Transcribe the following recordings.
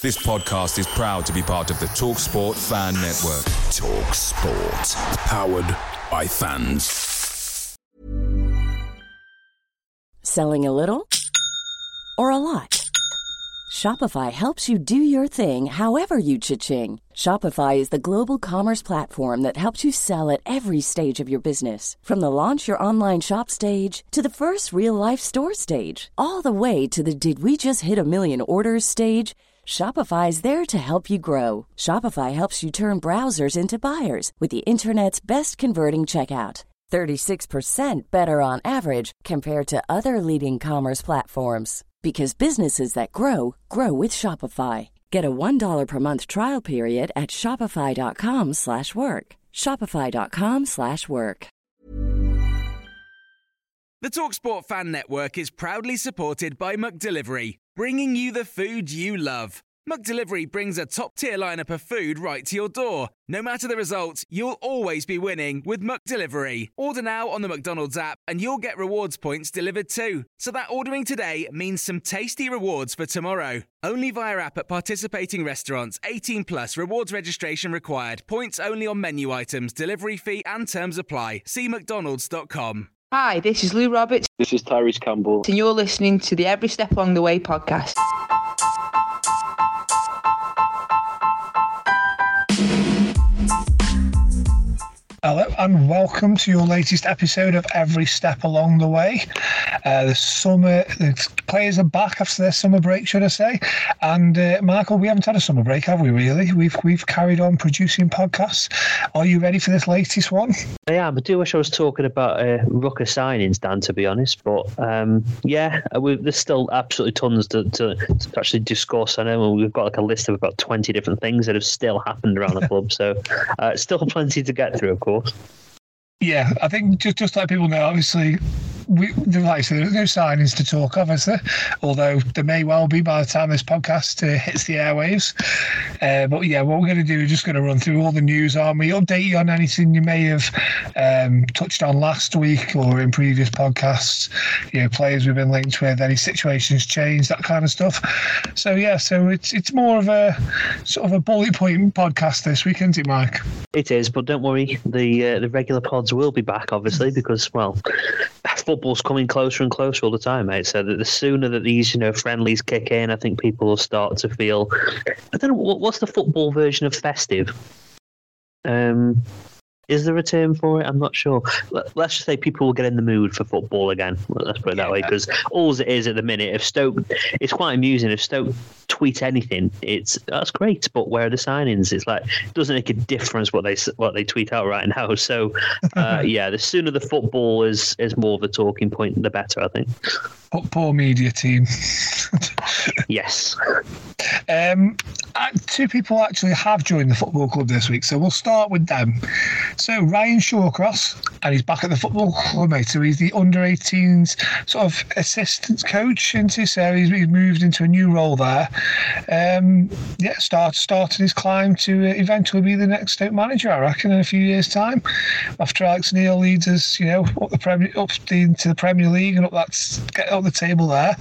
This podcast is proud to be part of the TalkSport Fan Network. TalkSport, powered by fans. Selling a little or a lot? Shopify helps you do your thing however you cha-ching. Shopify is the global commerce platform that helps you sell at every stage of your business. From the launch your online shop stage to the first real life store stage, all the way to the did we just hit a million orders stage. Shopify is there to help you grow. Shopify helps you turn browsers into buyers with the internet's best converting checkout. 36% better on average compared to other leading commerce platforms because businesses that grow grow with Shopify. Get a $1 per month trial period at shopify.com/work. shopify.com/work. The Talksport Fan Network is proudly supported by Delivery, bringing you the food you love. McDelivery brings a top-tier lineup of food right to your door. No matter the result, you'll always be winning with McDelivery. Order now on the McDonald's app and you'll get rewards points delivered too. So that ordering today means some tasty rewards for tomorrow. Only via app at participating restaurants. 18 plus rewards registration required. Points only on menu items, delivery fee and terms apply. See mcdonalds.com. Hi, this is Lou Roberts, This is Tyrese Campbell. and you're listening to the Every Step Along the Way podcast. Hello and welcome to your latest episode of Every Step Along the Way. Uh, the summer, the players are back after their summer break, should I say? And uh, Michael, we haven't had a summer break, have we? Really? We've we've carried on producing podcasts. Are you ready for this latest one? I am. I do wish I was talking about uh, Rucker signings, Dan, to be honest. But um, yeah, uh, we, there's still absolutely tons to, to, to actually discuss. I know we've got like a list of about 20 different things that have still happened around the club. So uh, still plenty to get through, of course. Yeah, I think just just let people know. Obviously, we like I said, there's no signings to talk of, is there? Although there may well be by the time this podcast uh, hits the airwaves. Uh, but yeah, what we're going to do is just going to run through all the news on we update you on anything you may have um, touched on last week or in previous podcasts. You know, players we've been linked with, any situations changed, that kind of stuff. So yeah, so it's it's more of a sort of a bullet point podcast this week, isn't it, Mike? It is, but don't worry, the uh, the regular pods will be back, obviously, because well, football's coming closer and closer all the time, mate. So that the sooner that these you know friendlies kick in, I think people will start to feel. I don't know what's the football version of festive. Um, is there a term for it? I'm not sure. Let- Let's just say people will get in the mood for football again. Let's put it that way, because all it is at the minute, if Stoke, it's quite amusing. If Stoke tweet anything, it's that's great. But where are the signings? It's like it doesn't make a difference what they what they tweet out right now. So uh, yeah, the sooner the football is is more of a talking point, the better. I think. Poor media team. Yes. Um, two people actually have joined the football club this week, so we'll start with them. So Ryan Shawcross, and he's back at the football club, mate. So he's the under 18s sort of assistant coach, isn't he? So he's, he's moved into a new role there. Um, yeah, start started his climb to uh, eventually be the next Stoke manager, I reckon, in a few years' time. After Alex Neil leads us, you know, up the Premier, up the, into the Premier League and up that get up the table there,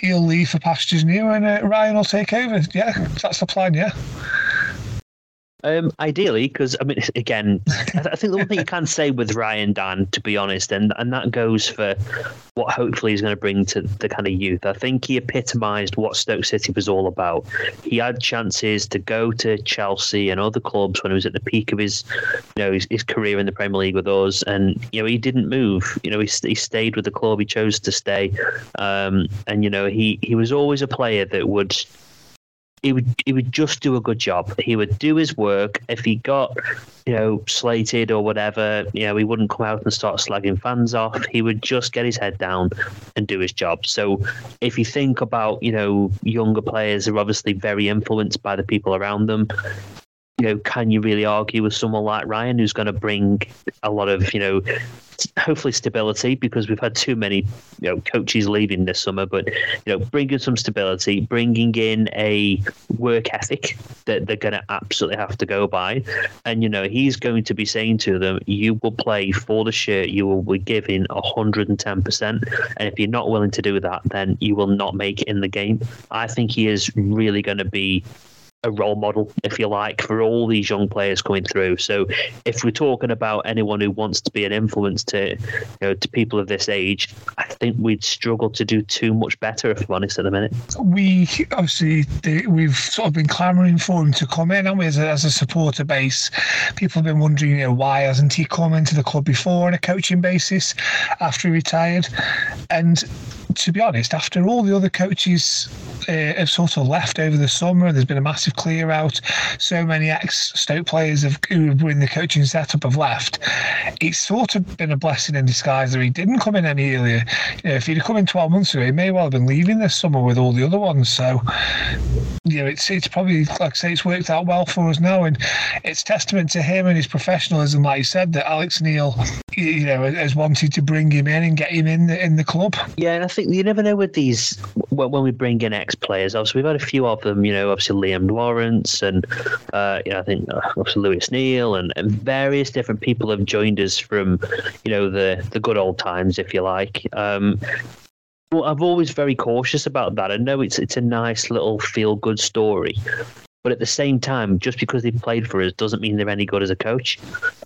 he'll leave for pastures new, and uh, Ryan will take over. Yeah, that's the plan. Yeah. Um, ideally, because I mean, again, I think the one thing you can say with Ryan Dan, to be honest, and and that goes for what hopefully he's going to bring to the kind of youth. I think he epitomised what Stoke City was all about. He had chances to go to Chelsea and other clubs when he was at the peak of his, you know, his, his career in the Premier League with us, and you know he didn't move. You know, he he stayed with the club. He chose to stay, um, and you know he he was always a player that would he would he would just do a good job. He would do his work. If he got you know slated or whatever, you know he wouldn't come out and start slagging fans off. He would just get his head down and do his job. So if you think about you know younger players are obviously very influenced by the people around them. You know, can you really argue with someone like Ryan who's going to bring a lot of, you know, hopefully stability because we've had too many you know coaches leaving this summer but you know bringing some stability bringing in a work ethic that they're going to absolutely have to go by. And you know he's going to be saying to them you will play for the shirt you will be giving 110% and if you're not willing to do that then you will not make it in the game. I think he is really going to be a role model, if you like, for all these young players coming through. So, if we're talking about anyone who wants to be an influence to, you know, to people of this age, I think we'd struggle to do too much better, if I'm honest, at the minute. We obviously we've sort of been clamouring for him to come in, and we as a, as a supporter base, people have been wondering, you know, why hasn't he come into the club before on a coaching basis after he retired? And to be honest, after all the other coaches uh, have sort of left over the summer, there's been a massive clear out. So many ex Stoke players have, who were in the coaching setup have left. It's sort of been a blessing in disguise that he didn't come in any earlier. You know, if he'd have come in 12 months ago, he may well have been leaving this summer with all the other ones. So, you know, it's it's probably like I say, it's worked out well for us now, and it's testament to him and his professionalism, like you said, that Alex Neil, you know, has wanted to bring him in and get him in the in the club. Yeah, and I think you never know with these when we bring in ex players. Obviously, we've had a few of them. You know, obviously Liam Lawrence and uh, you know, I think uh, obviously Lewis Neal and, and various different people have joined us from you know the the good old times, if you like. Um, well, I'm always very cautious about that. I know it's it's a nice little feel good story, but at the same time, just because they've played for us doesn't mean they're any good as a coach.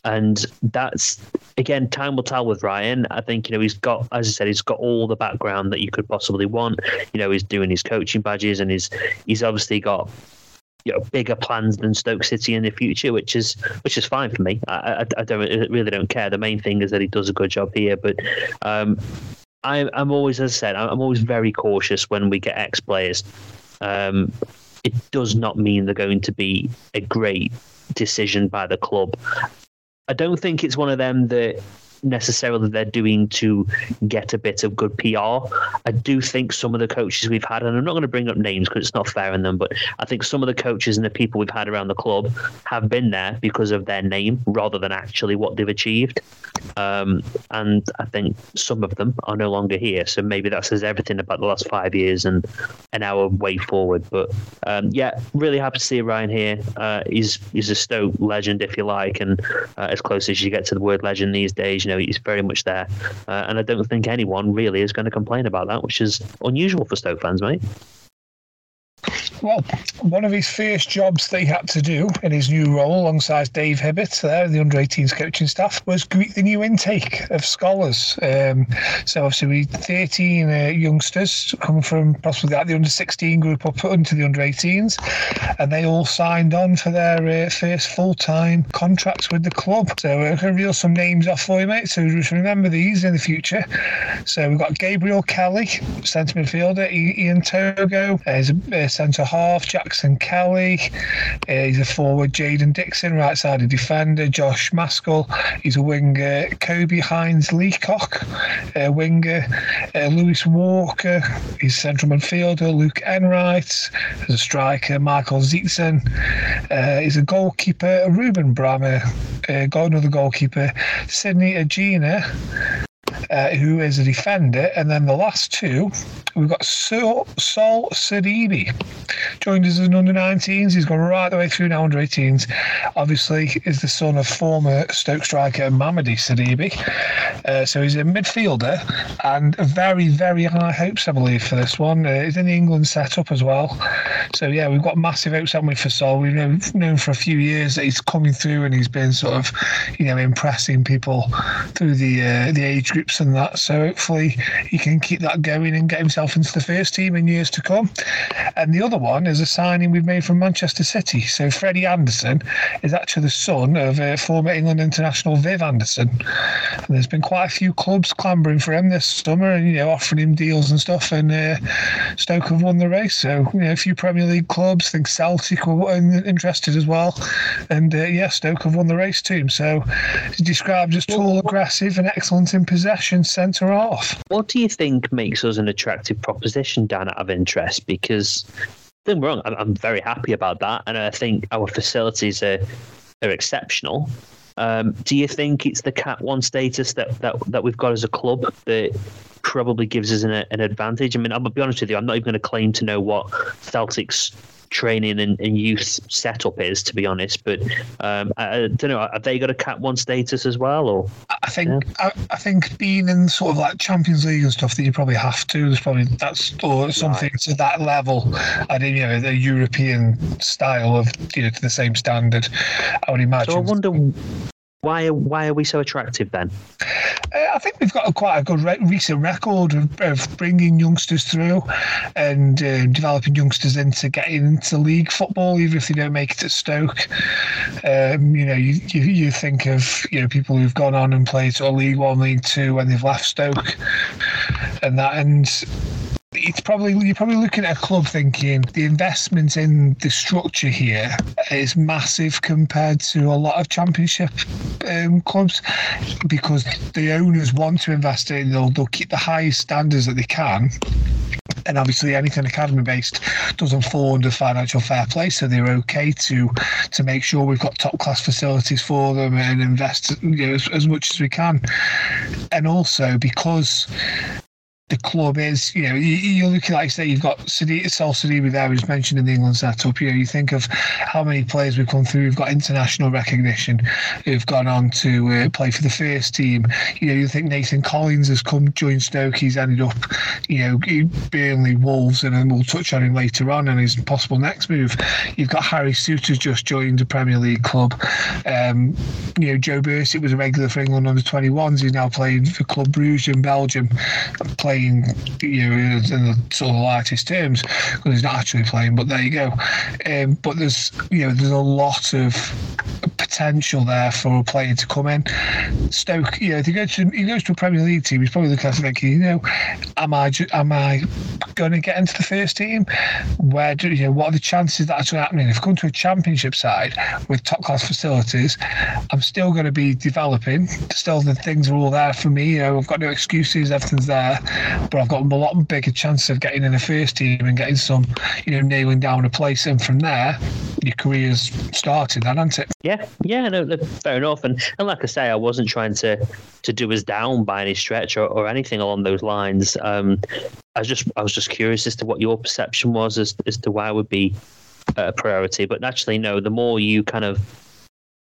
And that's again, time will tell with Ryan. I think you know he's got, as I said, he's got all the background that you could possibly want. You know, he's doing his coaching badges, and he's he's obviously got you know bigger plans than Stoke City in the future, which is which is fine for me. I, I, I don't I really don't care. The main thing is that he does a good job here, but. Um, I, I'm always, as I said, I'm always very cautious when we get ex players. Um, it does not mean they're going to be a great decision by the club. I don't think it's one of them that necessarily they're doing to get a bit of good PR. I do think some of the coaches we've had, and I'm not going to bring up names because it's not fair on them, but I think some of the coaches and the people we've had around the club have been there because of their name rather than actually what they've achieved. Um, and I think some of them are no longer here. So maybe that says everything about the last five years and, and our way forward. But um, yeah, really happy to see Ryan here. Uh, he's he's a Stoke legend, if you like, and uh, as close as you get to the word legend these days, you know, he's very much there. Uh, and I don't think anyone really is going to complain about that, which is unusual for Stoke fans, mate. Well, one of his first jobs that he had to do in his new role alongside Dave Hibbett, there, the under 18s coaching staff, was greet the new intake of scholars. Um, so, obviously, we 13 uh, youngsters coming from possibly the under 16 group up into the under 18s, and they all signed on for their uh, first full time contracts with the club. So, I can reel some names off for you, mate. So, just remember these in the future. So, we've got Gabriel Kelly, centre midfielder, Ian Togo, uh, a centre half, Jackson Kelly. Uh, he's a forward, Jaden Dixon, right sided defender, Josh Maskell. He's a winger, Kobe Hines Leacock, uh, winger, uh, Lewis Walker. He's central midfielder, Luke Enright. There's a striker, Michael Zietzen. Uh, he's a goalkeeper, Ruben Brammer. Uh, got another goalkeeper, Sydney Agina uh, who is a defender. And then the last two, we've got Sol, Sol Sidibe. Joined us as an under 19s. He's gone right the way through now under 18s. Obviously, is the son of former Stoke striker Mamadi Sidibe. Uh, so he's a midfielder and very, very high hopes, I believe, for this one. Uh, he's in the England setup as well. So, yeah, we've got massive hopes, haven't we, for Sol? We've known, known for a few years that he's coming through and he's been sort of, you know, impressing people through the uh, the age groups and that. So hopefully he can keep that going and get himself into the first team in years to come. And the other one is a signing we've made from Manchester City. So Freddie Anderson is actually the son of uh, former England international Viv Anderson. And there's been quite a few clubs clambering for him this summer and, you know, offering him deals and stuff. And uh, Stoke have won the race. So, you know, a few Premier League clubs, I think Celtic were interested as well. And uh, yeah, Stoke have won the race too. So he's described as tall, aggressive, and excellent in possession centre off. What do you think makes us an attractive proposition, Dan, out of interest? Because don't wrong, I'm, I'm very happy about that, and I think our facilities are are exceptional. Um, do you think it's the Cat One status that, that that we've got as a club that probably gives us an, an advantage? I mean, I'll be honest with you, I'm not even going to claim to know what Celtic's training and, and youth setup is, to be honest. But um, I, I, don't know, have they got a Cat One status as well, or? I think yeah. I, I, think being in sort of like Champions League and stuff, that you probably have to. There's probably that's or something right. to that level. I think you know the European style of you know to the same standard. I would imagine. So I wonder why why are we so attractive then? Uh, I think we've got a, quite a good re- recent record of, of, bringing youngsters through and uh, developing youngsters into getting into league football, even if they don't make it at Stoke. Um, you know, you, you, you think of you know people who've gone on and played sort of League One, League Two when they've left Stoke, and that and it's probably you're probably looking at a club thinking the investment in the structure here is massive compared to a lot of championship um, clubs because the owners want to invest in they'll, they'll keep the highest standards that they can. And obviously anything academy based doesn't fall under financial fair play so they're okay to to make sure we've got top class facilities for them and invest you know, as, as much as we can. And also because the club is. You know, you, are looking like say you've got City, Sol Sidibé there, who's mentioned in the England setup. You know, you think of how many players we've come through. We've got international recognition who've gone on to uh, play for the first team. You know, you think Nathan Collins has come joined Stoke. He's ended up, you know, Burnley, Wolves, and then we'll touch on him later on and his possible next move. You've got Harry Souttar's just joined a Premier League club. Um, you know, Joe Bursik was a regular for England under 21s. He's now playing for Club Bruges in Belgium. Playing playing, you know, in the sort of lightest terms because he's not actually playing. But there you go. Um, but there's, you know, there's a lot of potential there for a player to come in. Stoke, you know, if he goes to he goes to a Premier League team, he's probably looking at it thinking, you know, am I am I going to get into the first team? Where do you know what are the chances that actually happening? If I come to a Championship side with top class facilities, I'm still going to be developing. Still, the things are all there for me. You know, I've got no excuses. Everything's there but I've got a lot bigger chance of getting in the first team and getting some, you know, nailing down a place. And from there, your career's started, then, hasn't it? Yeah, yeah, no, no, fair enough. And and like I say, I wasn't trying to to do us down by any stretch or, or anything along those lines. Um, I was just I was just curious as to what your perception was as as to why it would be a priority. But naturally, no, the more you kind of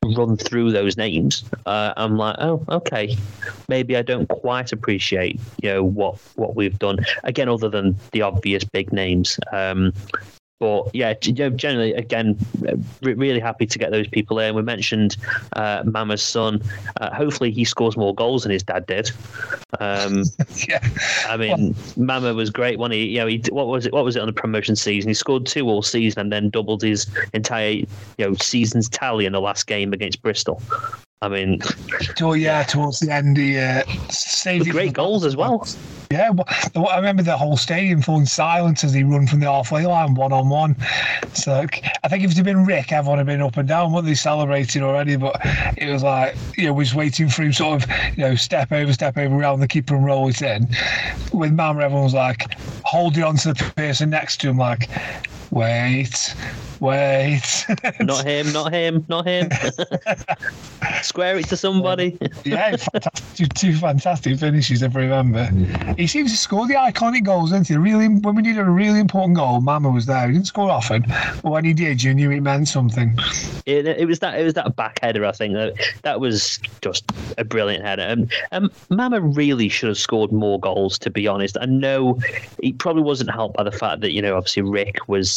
run through those names, uh, I'm like, oh, okay, maybe I don't quite appreciate you know what what we've done again, other than the obvious big names. Um, but yeah, generally, again, really happy to get those people in. We mentioned uh, Mama's son. Uh, hopefully, he scores more goals than his dad did. Um, yeah. I mean, Mama was great. When he, you know, he what was it? What was it on the promotion season? He scored two all season and then doubled his entire, you know, season's tally in the last game against Bristol. I mean, oh yeah, towards the end, he uh, saved great goals as well. Yeah, I remember the whole stadium falling silent as he run from the halfway line one on one. So I think if it had been Rick, everyone had been up and down, what they celebrating already. But it was like you know, we was waiting for him sort of you know step over, step over around the keeper and roll it in. With Mama, everyone was like holding on to the person next to him, like wait, wait. not him, not him, not him. Square it to somebody. yeah, fantastic, two fantastic finishes, if I remember. He seems to score the iconic goals, doesn't he? Really, when we needed a really important goal, Mama was there. He didn't score often, but when he did, you knew it meant something. It, it was that it was that back header, I think. That, that was just a brilliant header. And um, Mama really should have scored more goals, to be honest. I know he probably wasn't helped by the fact that, you know, obviously Rick was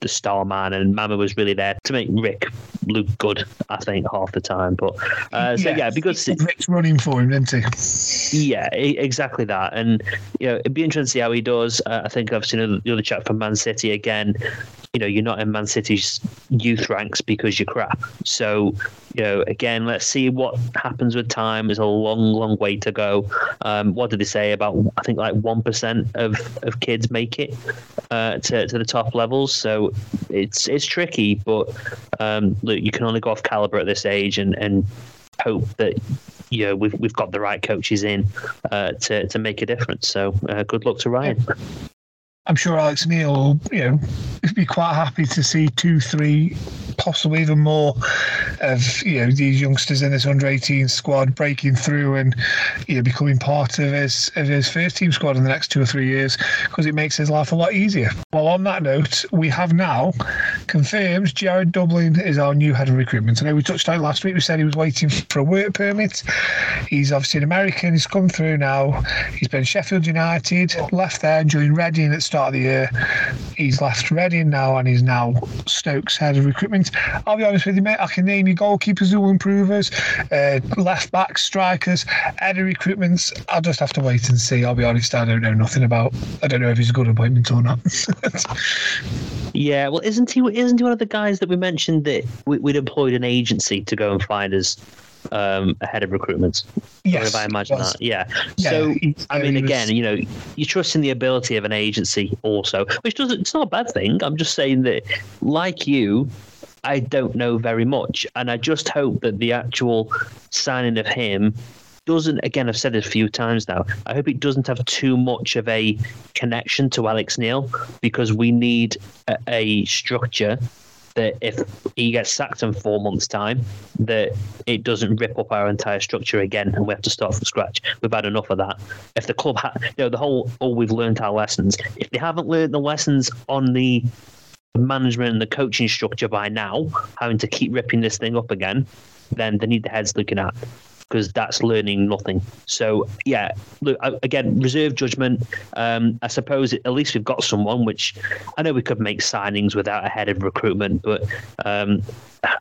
the star man and Mama was really there to make Rick look good, I think, half the time. But uh, so, yeah, yeah because Rick's running for him, didn't he? Yeah, exactly that. And, you know, it'd be interesting to see how he does. Uh, I think I've seen the other chat from Man City again. You know, you're not in Man City's youth ranks because you're crap. So, you know, again, let's see what happens with time. There's a long, long way to go. Um, what did they say about? I think like one percent of, of kids make it uh, to to the top levels. So it's it's tricky, but um, look, you can only go off caliber at this age and and hope that you know we've we've got the right coaches in uh, to to make a difference. So uh, good luck to Ryan. I'm sure Alex Neil will, you know, be quite happy to see two, three, possibly even more of you know these youngsters in this under 18 squad breaking through and you know becoming part of his of his first team squad in the next two or three years because it makes his life a lot easier. Well, on that note, we have now confirmed Jared Dublin is our new head of recruitment. I know we touched on it last week. We said he was waiting for a work permit. He's obviously an American. He's come through now. He's been Sheffield United, left there, and joined Reading at start of the year. He's left Reading now and he's now Stokes head of recruitment. I'll be honest with you, mate. I can name you goalkeepers who will improve us, uh, left backs, strikers, head of recruitments. I'll just have to wait and see. I'll be honest. I don't know nothing about. I don't know if he's a good appointment or not. yeah, well, isn't he? Isn't he one of the guys that we mentioned that we, would employed an agency to go and find us um, ahead of recruitment. Yes, if I imagine that, yeah. yeah so I mean, again, you know, you trust in the ability of an agency also, which doesn't. It's not a bad thing. I'm just saying that, like you, I don't know very much, and I just hope that the actual signing of him doesn't again i've said it a few times now i hope it doesn't have too much of a connection to alex neil because we need a, a structure that if he gets sacked in four months' time, that it doesn't rip up our entire structure again, and we have to start from scratch. We've had enough of that. If the club, ha- you know, the whole, oh, we've learned our lessons. If they haven't learned the lessons on the management and the coaching structure by now, having to keep ripping this thing up again, then they need the heads looking at because that's learning nothing. So yeah, look again, reserve judgment. Um, I suppose at least we've got someone. Which I know we could make signings without a head of recruitment, but um,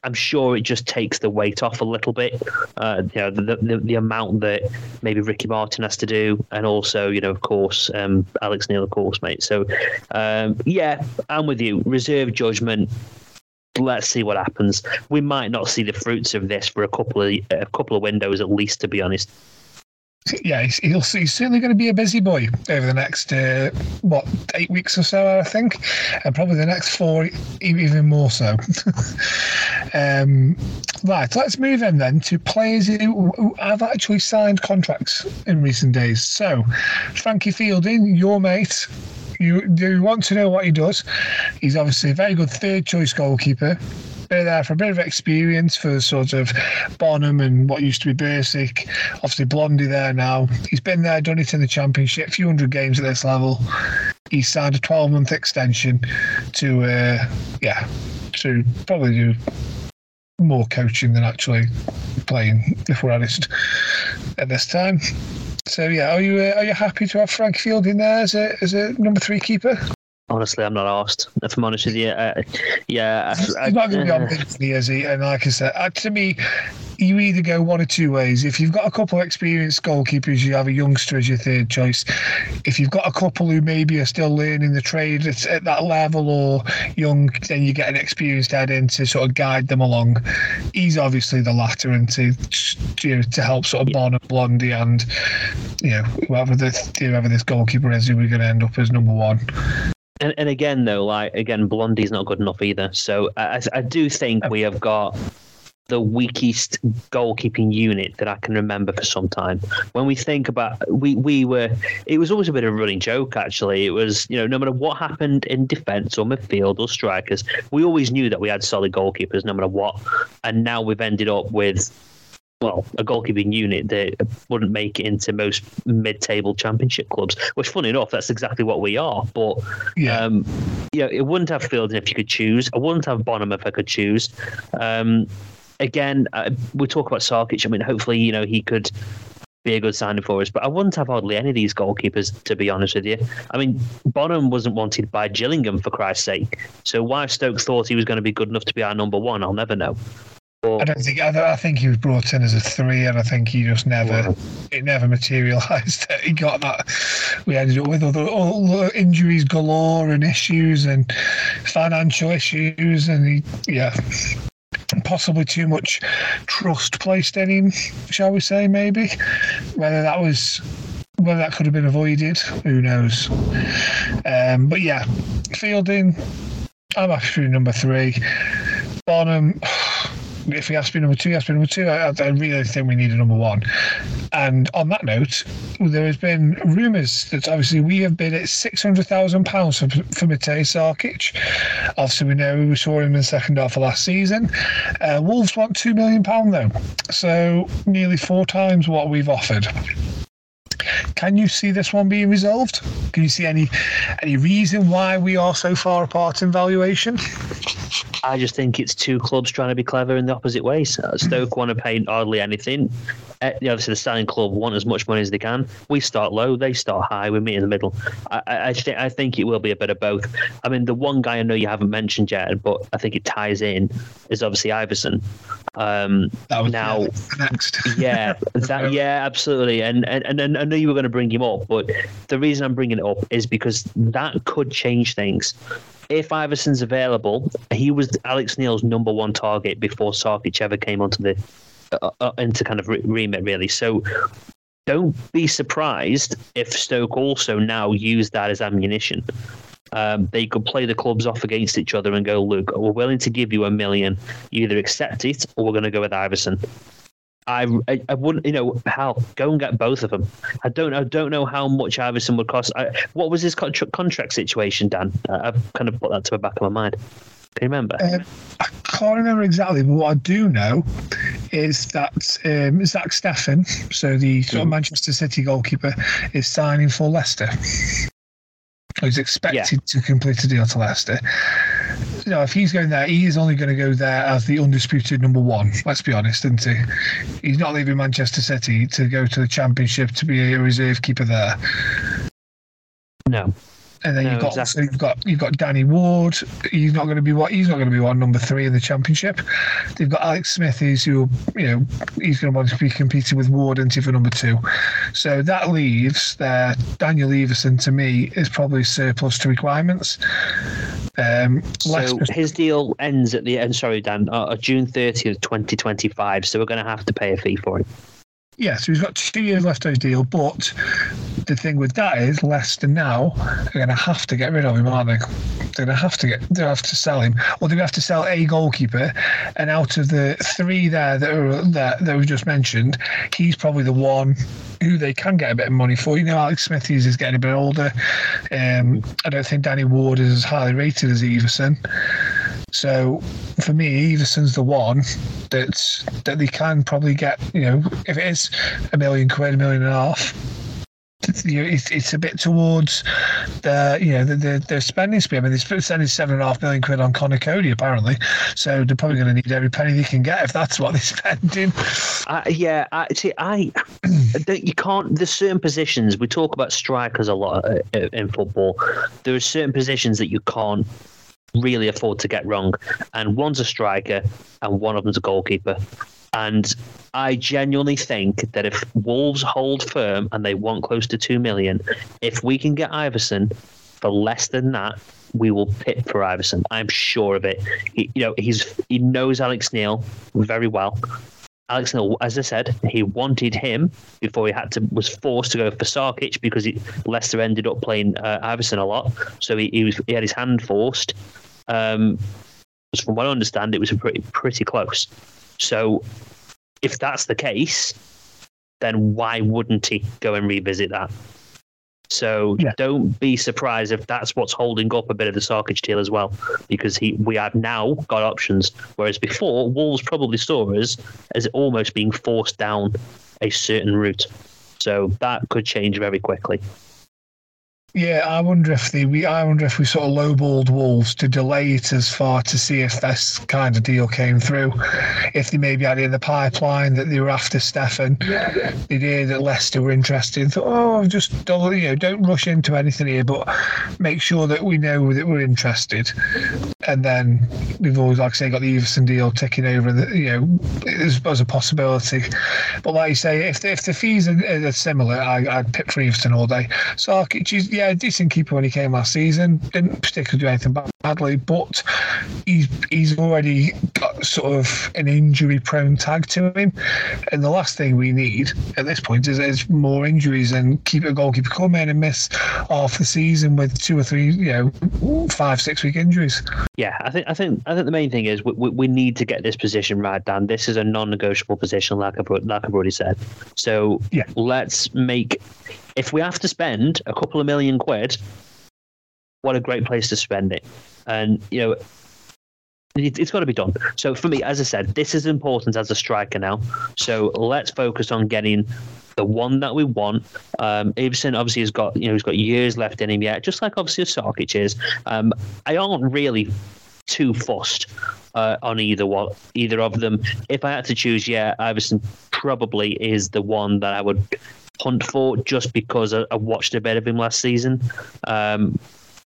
I'm sure it just takes the weight off a little bit. Uh, you know, the, the, the amount that maybe Ricky Martin has to do, and also you know, of course, um, Alex Neil, of course, mate. So um, yeah, I'm with you. Reserve judgment let's see what happens. We might not see the fruits of this for a couple of a couple of windows at least, to be honest. Yeah, he's, he'll, see he's certainly going to be a busy boy over the next uh, what eight weeks or so, I think, and probably the next four even more so. um, right, let's move in then to players who have actually signed contracts in recent days. So, Frankie Fielding, your mate, you do want to know what he does. He's obviously a very good third choice goalkeeper. Been there for a bit of experience for sort of Bonham and what used to be Bursik. Obviously, Blondy there now. He's been there, done it in the Championship, a few hundred games at this level. He signed a 12 month extension to, uh, yeah, to probably do more coaching than actually playing, if we're honest, at this time. So yeah, are you uh, are you happy to have Frank Field in there as a as a number three keeper? Honestly, I'm not asked. If I'm honest with you, uh, yeah, I, I, not going to be on Disney, is he? And like I said, uh, to me, you either go one or two ways. If you've got a couple of experienced goalkeepers, you have a youngster as your third choice. If you've got a couple who maybe are still learning the trade at, at that level or young, then you get an experienced head in to sort of guide them along. He's obviously the latter, and to you know, to help sort of yeah. and Blondy and you know whoever the whoever this goalkeeper is, who we're going to end up as number one. And, and again, though, like again, Blondy's not good enough either. So I, I do think we have got the weakest goalkeeping unit that I can remember for some time. When we think about we we were it was always a bit of a running joke actually. It was, you know, no matter what happened in defence or midfield or strikers, we always knew that we had solid goalkeepers no matter what. And now we've ended up with well, a goalkeeping unit that wouldn't make it into most mid-table championship clubs. Which, funny enough, that's exactly what we are. But yeah, um, you know, it wouldn't have Fielding if you could choose. I wouldn't have Bonham if I could choose. Um, again, uh, we talk about Sarkic. I mean, hopefully, you know, he could be a good signing for us. But I wouldn't have hardly any of these goalkeepers, to be honest with you. I mean, Bonham wasn't wanted by Gillingham, for Christ's sake. So why Stokes thought he was going to be good enough to be our number one, I'll never know. But, I don't think. I, I, think he was brought in as a three, and I think he just never. It never materialised that he got that. We ended up with other all the injuries galore and issues and financial issues, and he, yeah, possibly too much trust placed in him, shall we say, maybe. Whether that was whether that could have been avoided, who knows. Um, but yeah, Fielding, I'm actually number three. Bonham, if he has to be number two, he has to be number two. I, I really think we need a number one. And on that note, there has been rumours that obviously we have bid at six hundred thousand pounds for for Matej Sarkic. Obviously, we know we saw him in the second half of last season. Uh, Wolves want two million pound though, so nearly four times what we've offered. Can you see this one being resolved? Can you see any any reason why we are so far apart in valuation? I just think it's two clubs trying to be clever in the opposite ways. Uh, Stoke want to pay hardly anything. Uh, obviously, the selling club want as much money as they can. We start low, they start high. We meet in the middle. I, I, I, th- I think it will be a bit of both. I mean, the one guy I know you haven't mentioned yet, but I think it ties in, is obviously Iversen. Um, That was now, yeah, next. yeah, that, yeah, absolutely. And, and and and I know you were going to bring him up, but the reason I'm bringing it up is because that could change things. If Iversen's available, he was Alex Neil's number one target before Sarkic ever came onto the uh, uh, into kind of re- remit, really. So don't be surprised if Stoke also now use that as ammunition. Um, they could play the clubs off against each other and go, look, we're willing to give you a million. You either accept it or we're going to go with Iversen. I, I, I wouldn't, you know, how go and get both of them. I don't, I don't know how much Iversen would cost. I, what was his contra- contract situation, Dan? I, I've kind of put that to the back of my mind. Can you remember? Uh, I can't remember exactly, but what I do know is that um, Zach Steffen, so the sort of Manchester City goalkeeper, is signing for Leicester. He's expected to complete a deal to Leicester. You know, if he's going there, he is only going to go there as the undisputed number one. Let's be honest, isn't he? He's not leaving Manchester City to go to the Championship to be a reserve keeper there. no. And then No, you've got exactly. so you've got you've got Danny Ward. He's not going to be what he's not going to be one number three in the championship. They've got Alex Smith, who's who you know he's going to want to be competing with Ward into for number two. So that leaves there Daniel Iversen to me is probably surplus to requirements. Um, So his deal ends at the end. Sorry, Dan, uh, uh, June thirtieth, twenty twenty five. So we're going to have to pay a fee for him. yeah, so he's got two years left on his deal. But the thing with that is Leicester now are going to have to get rid of him, aren't they? They're going to have to get they have to sell him, or to have to sell a goalkeeper. And out of the three there that are that, that we just mentioned, he's probably the one who they can get a bit of money for. You know, Alex Smithies is getting a bit older. Um, I don't think Danny Ward is as highly rated as Iversen. So for me, Iversen's the one that that they can probably get. You know, if it is a million quid, a million and a half, you know, it's, it's a bit towards the you know the the, the spending spree. I mean, they're spending seven and a half million quid on Conor Coady apparently, so they're probably going to need every penny they can get if that's what they're spending. Uh, yeah, I see. I don't, you can't. There's certain positions we talk about strikers a lot uh, in football. There are certain positions that you can't really afford to get wrong, and one's a striker, and one of them's a goalkeeper. And I genuinely think that if Wolves hold firm and they want close to two million, if we can get Iversen for less than that, we will pit for Iversen. I'm sure of it. He, you know, he's he knows Alex Neil very well. Alex Neil, as I said, he wanted him before he had to was forced to go for Sarkic because he, Leicester ended up playing uh, Iversen a lot, so he, he was he had his hand forced. Um, from what I understand, it was pretty pretty close. So, if that's the case, then why wouldn't he go and revisit that? So Yeah. don't be surprised if that's what's holding up a bit of the Sarkic deal as well, because he we have now got options, whereas before Wolves probably saw us as almost being forced down a certain route. So that could change very quickly. Yeah, I wonder if the we I wonder if we sort of lowballed Wolves to delay it as far to see if this kind of deal came through. If they maybe had in the pipeline that they were after Steffen, they did that Leicester were interested. Thought, oh, just don't, you know, don't rush into anything here, but make sure that we know that we're interested. And then we've always, like I say, got the Iversen deal ticking over. That you know, as, a possibility. But like you say, if the, if the fees are, are similar, I, I'd pick for Iversen all day. He's yeah, a decent keeper when he came last season. Didn't particularly do anything badly, but he's he's already got sort of an injury prone tag to him. And the last thing we need at this point is, is more injuries and keep a goalkeeper come in and miss half the season with two or three, you know, five, six week injuries. Yeah, I think I think I think the main thing is we, we, we need to get this position right, Dan. This is a non-negotiable position, like I've like I've already said. So Yeah. let's make if we have to spend a couple of million quid, what a great place to spend it. And you know, it, it's got to be done. So for me, as I said, this is important as a striker now. So let's focus on getting the one that we want. Um, Iversen obviously has got you know he's got years left in him yet, just like obviously Sarkic is. Um, I aren't really too fussed uh, on either one, either of them. If I had to choose, yeah, Iversen probably is the one that I would hunt for, just because I, I watched a bit of him last season. Um,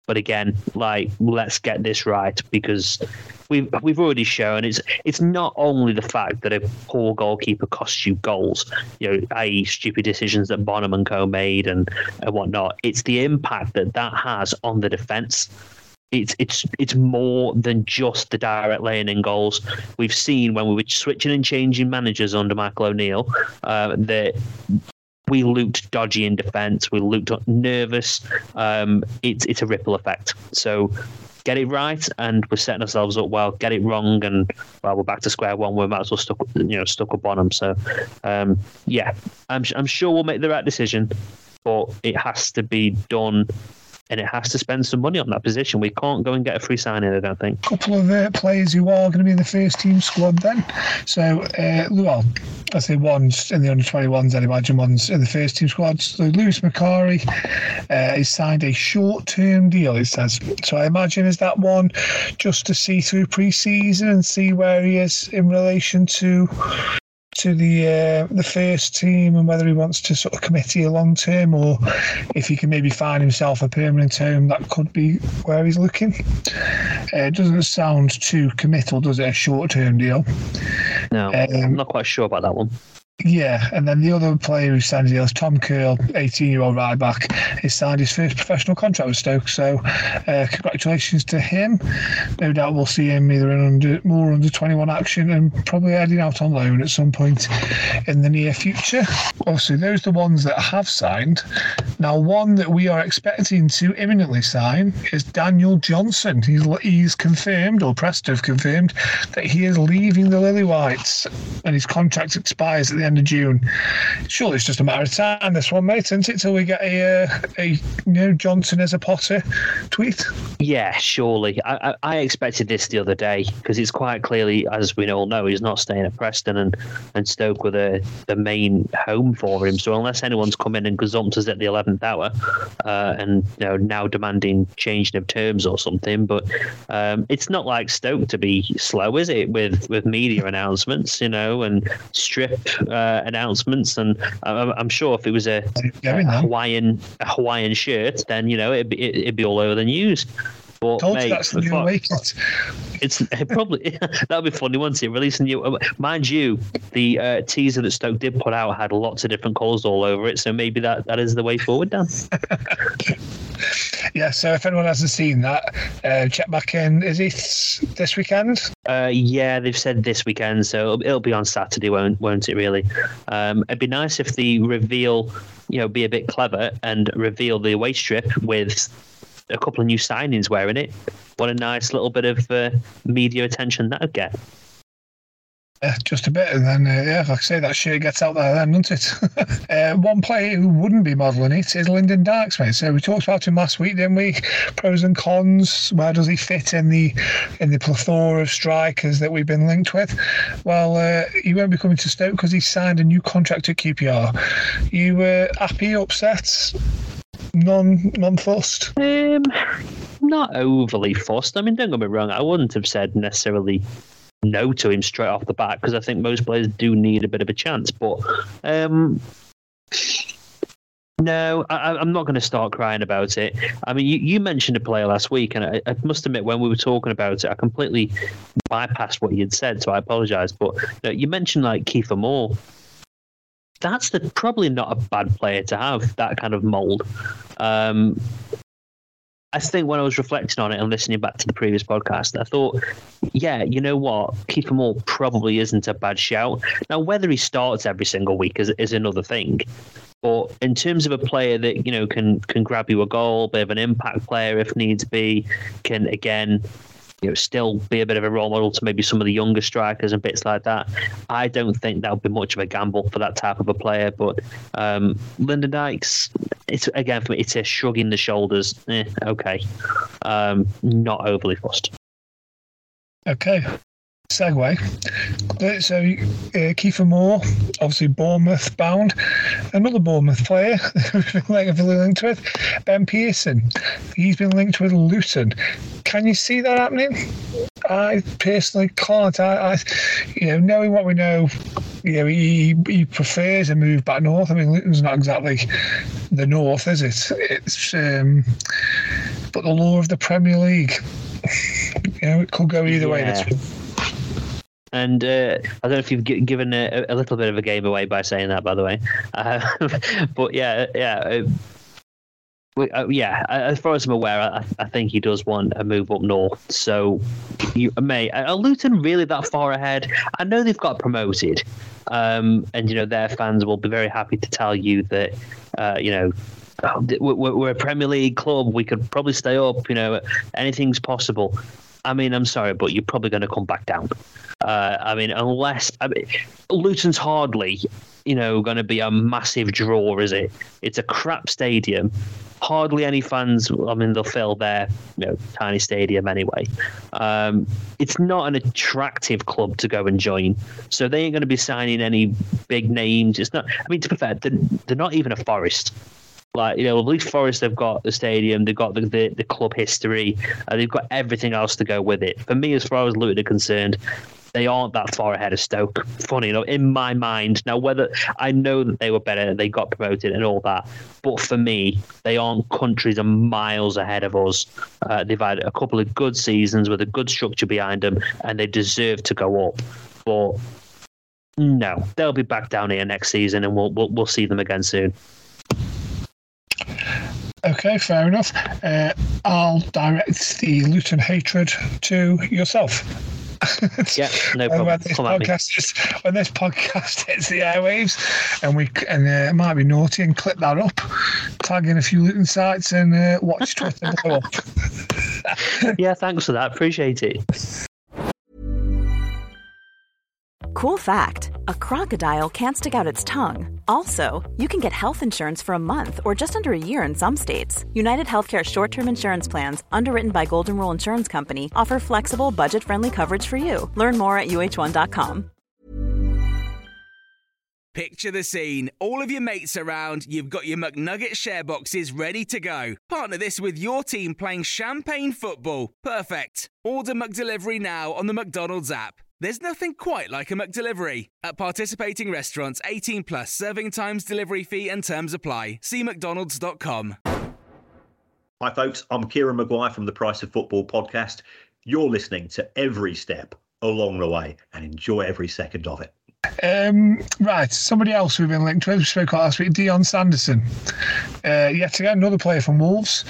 but again, like let's get this right because we've we've already shown it's it's not only the fact that a poor goalkeeper costs you goals, you know, i.e. stupid decisions that Bonham and Co made and and whatnot. It's the impact that that has on the defence. It's it's it's more than just the direct laying in goals. We've seen when we were switching and changing managers under Michael O'Neill uh, that we looked dodgy in defence. We looked nervous. Um, it's it's a ripple effect. So get it right, and we're setting ourselves up well. Get it wrong, and well, we're back to square one. We might as well stuck you know stuck up on them. So um, yeah, I'm I'm sure we'll make the right decision, but it has to be done. And it has to spend some money on that position. We can't go and get a free signing, I don't think. A couple of uh, players who are going to be in the first team squad then. So, uh, well, I say one's in the under 21s, I'd imagine one's in the first team squad. So, Lewis Macari uh, has signed a short term deal, it says. So, I imagine is that one just to see through pre season and see where he is in relation to. To the uh, the first team and whether he wants to sort of commit here long term or if he can maybe find himself a permanent home that could be where he's looking. Uh, it doesn't sound too committal, does it? A short term deal. No, I'm Um, not quite sure about that one. Yeah, and then the other player who signed deal is Tom Curl, 18 year old right back. He signed his first professional contract with Stoke, so uh, congratulations to him. No doubt we'll see him either in under, more under 21 action and probably heading out on loan at some point in the near future. Obviously, those are the ones that have signed. Now, one that we are expecting to imminently sign is Daniel Johnson. He's, he's confirmed, or press to have confirmed, that he is leaving the Lily Whites and his contract expires at the end of June. Surely it's just a matter of time, this one, mate, isn't it, till we get a, uh, a you know, Johnson as a Potter tweet? Yeah, surely. I, I, I expected this the other day because it's quite clearly, as we all know, he's not staying at Preston and, and Stoke were the, the main home for him. So unless anyone's come in and gazumped us at the 11th hour uh, and you know now demanding changing of terms or something, but um, it's not like Stoke to be slow, is it? With with media announcements, you know, and strip uh, Uh, announcements, and I'm, I'm sure if it was a, a. Hawaiian a Hawaiian shirt, then you know it'd be, it'd be all over the news. But Told you mate, that's the new wicket. it's it probably that'd be funny, wouldn't it? Releasing new, mind you, the uh, teaser that Stoke did put out had lots of different colours all over it, so maybe that, that is the way forward, Dan. Yeah, so if anyone hasn't seen that, uh, check back in. Is it this weekend? Uh, yeah, they've said this weekend, so it'll, it'll be on Saturday, won't won't it? Really, um, it'd be nice if the reveal, you know, be a bit clever and reveal the away strip with a couple of new signings wearing it. What a nice little bit of uh, media attention that'd get. Yeah, just a bit, and then uh, yeah, like I say, that shirt gets out there, then, doesn't it? uh, one player who wouldn't be modelling it is Lyndon Dykes, mate. So we talked about him last week, didn't we? Pros and cons. Where does he fit in the in the plethora of strikers that we've been linked with? Well, uh, he won't be coming to Stoke because he signed a new contract at QPR. You uh, happy, upset, non non fussed? Um, not overly fussed. I mean, don't get me wrong. I wouldn't have said necessarily no to him straight off the bat because I think most players do need a bit of a chance. But um, no, I, I'm not going to start crying about it. I mean, you, you mentioned a player last week, and I, I must admit, when we were talking about it, I completely bypassed what you'd said, so I apologise. But you, know, you mentioned like Kiefer Moore. That's the, probably not a bad player to have that kind of mould. Um, I think when I was reflecting on it and listening back to the previous podcast, I thought, yeah, you know what, Kiefer Moore probably isn't a bad shout. Now, whether he starts every single week is is another thing. But in terms of a player that you know can can grab you a goal, bit of an impact player if needs be, can again you know, still be a bit of a role model to maybe some of the younger strikers and bits like that. I don't think that would be much of a gamble for that type of a player. But um, Lyndon Dykes, it's again for me, it's a shrugging the shoulders. Eh, okay, um, not overly fussed. Okay. Segue. So, uh, Kiefer Moore, obviously Bournemouth bound. Another Bournemouth player who's been linked with, Ben Pearson. He's been linked with Luton. Can you see that happening? I personally can't. I, I you know, knowing what we know, you know, he, he prefers a move back north. I mean, Luton's not exactly the north, is it? It's, um, but the law of the Premier League. You know, it could go either way. Yeah. This And uh, I don't know if you've gi- given a, a little bit of a game away by saying that, by the way. Uh, but yeah, yeah. Uh, uh, yeah, as far as I'm aware, I, I think he does want a move up north. So, you, are Luton really that far ahead? I know they've got promoted, um, and you know their fans will be very happy to tell you that, uh, you know, we're, we're a Premier League club. We could probably stay up. You know, anything's possible. I mean, I'm sorry, but you're probably going to come back down. Uh, I mean, unless I mean, Luton's hardly, you know, going to be a massive draw, is it? It's a crap stadium. Hardly any fans. I mean, they'll fill their you know tiny stadium anyway. Um, it's not an attractive club to go and join, so they ain't going to be signing any big names. It's not. I mean, to be fair, they're, they're not even a Forest. Like you know, at least Forest they've got the stadium, they've got the the, the club history, and they've got everything else to go with it. For me, as far as Luton are concerned, they aren't that far ahead of Stoke. Funny enough, in my mind, now whether I know that they were better, they got promoted and all that, but for me, they aren't countries and miles ahead of us. Uh, they've had a couple of good seasons with a good structure behind them, and they deserve to go up. But no, they'll be back down here next season, and we'll we'll, we'll see them again soon. Okay, fair enough. Uh, I'll direct the Luton hatred to yourself. Yeah, no problem. When this Come at me. podcast is, when this podcast hits the airwaves, and we and uh, it might be naughty and clip that up, tag in a few Luton sites and uh, watch Twitter blow up. Yeah, thanks for that. Appreciate it. Cool fact a crocodile can't stick out its tongue. Also, you can get health insurance for a month or just under a year in some states. United Healthcare short term insurance plans, underwritten by Golden Rule Insurance Company, offer flexible, budget friendly coverage for you. Learn more at uh1.com. Picture the scene. All of your mates around, you've got your McNugget share boxes ready to go. Partner this with your team playing champagne football. Perfect. Order McDelivery now on the McDonald's app. There's nothing quite like a McDelivery. At participating restaurants, 18 plus serving times, delivery fee, and terms apply. See McDonald's.com. Hi, folks. I'm Kieran Maguire from the Price of Football podcast. You're listening to every step along the way and enjoy every second of it. Um, right, somebody else we've been linked with, we spoke about last week, Dion Sanderson. Uh, yet again, another player from Wolves.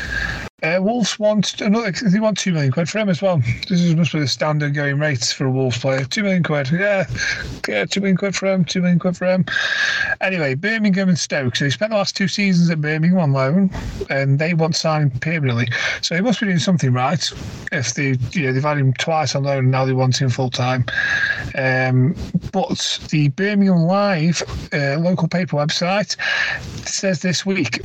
Uh, Wolves want another. They want two million quid for him as well. This is must be the standard going rates for a Wolves player. Two million quid. Yeah, yeah, two million quid for him. Two million quid for him. Anyway, Birmingham and Stoke. So he spent the last two seasons at Birmingham on loan, and they want to sign him permanently. So he must be doing something right. If they, you know, they've had him twice on loan, and now they want him full time. Um, but the Birmingham Live uh, local paper website says this week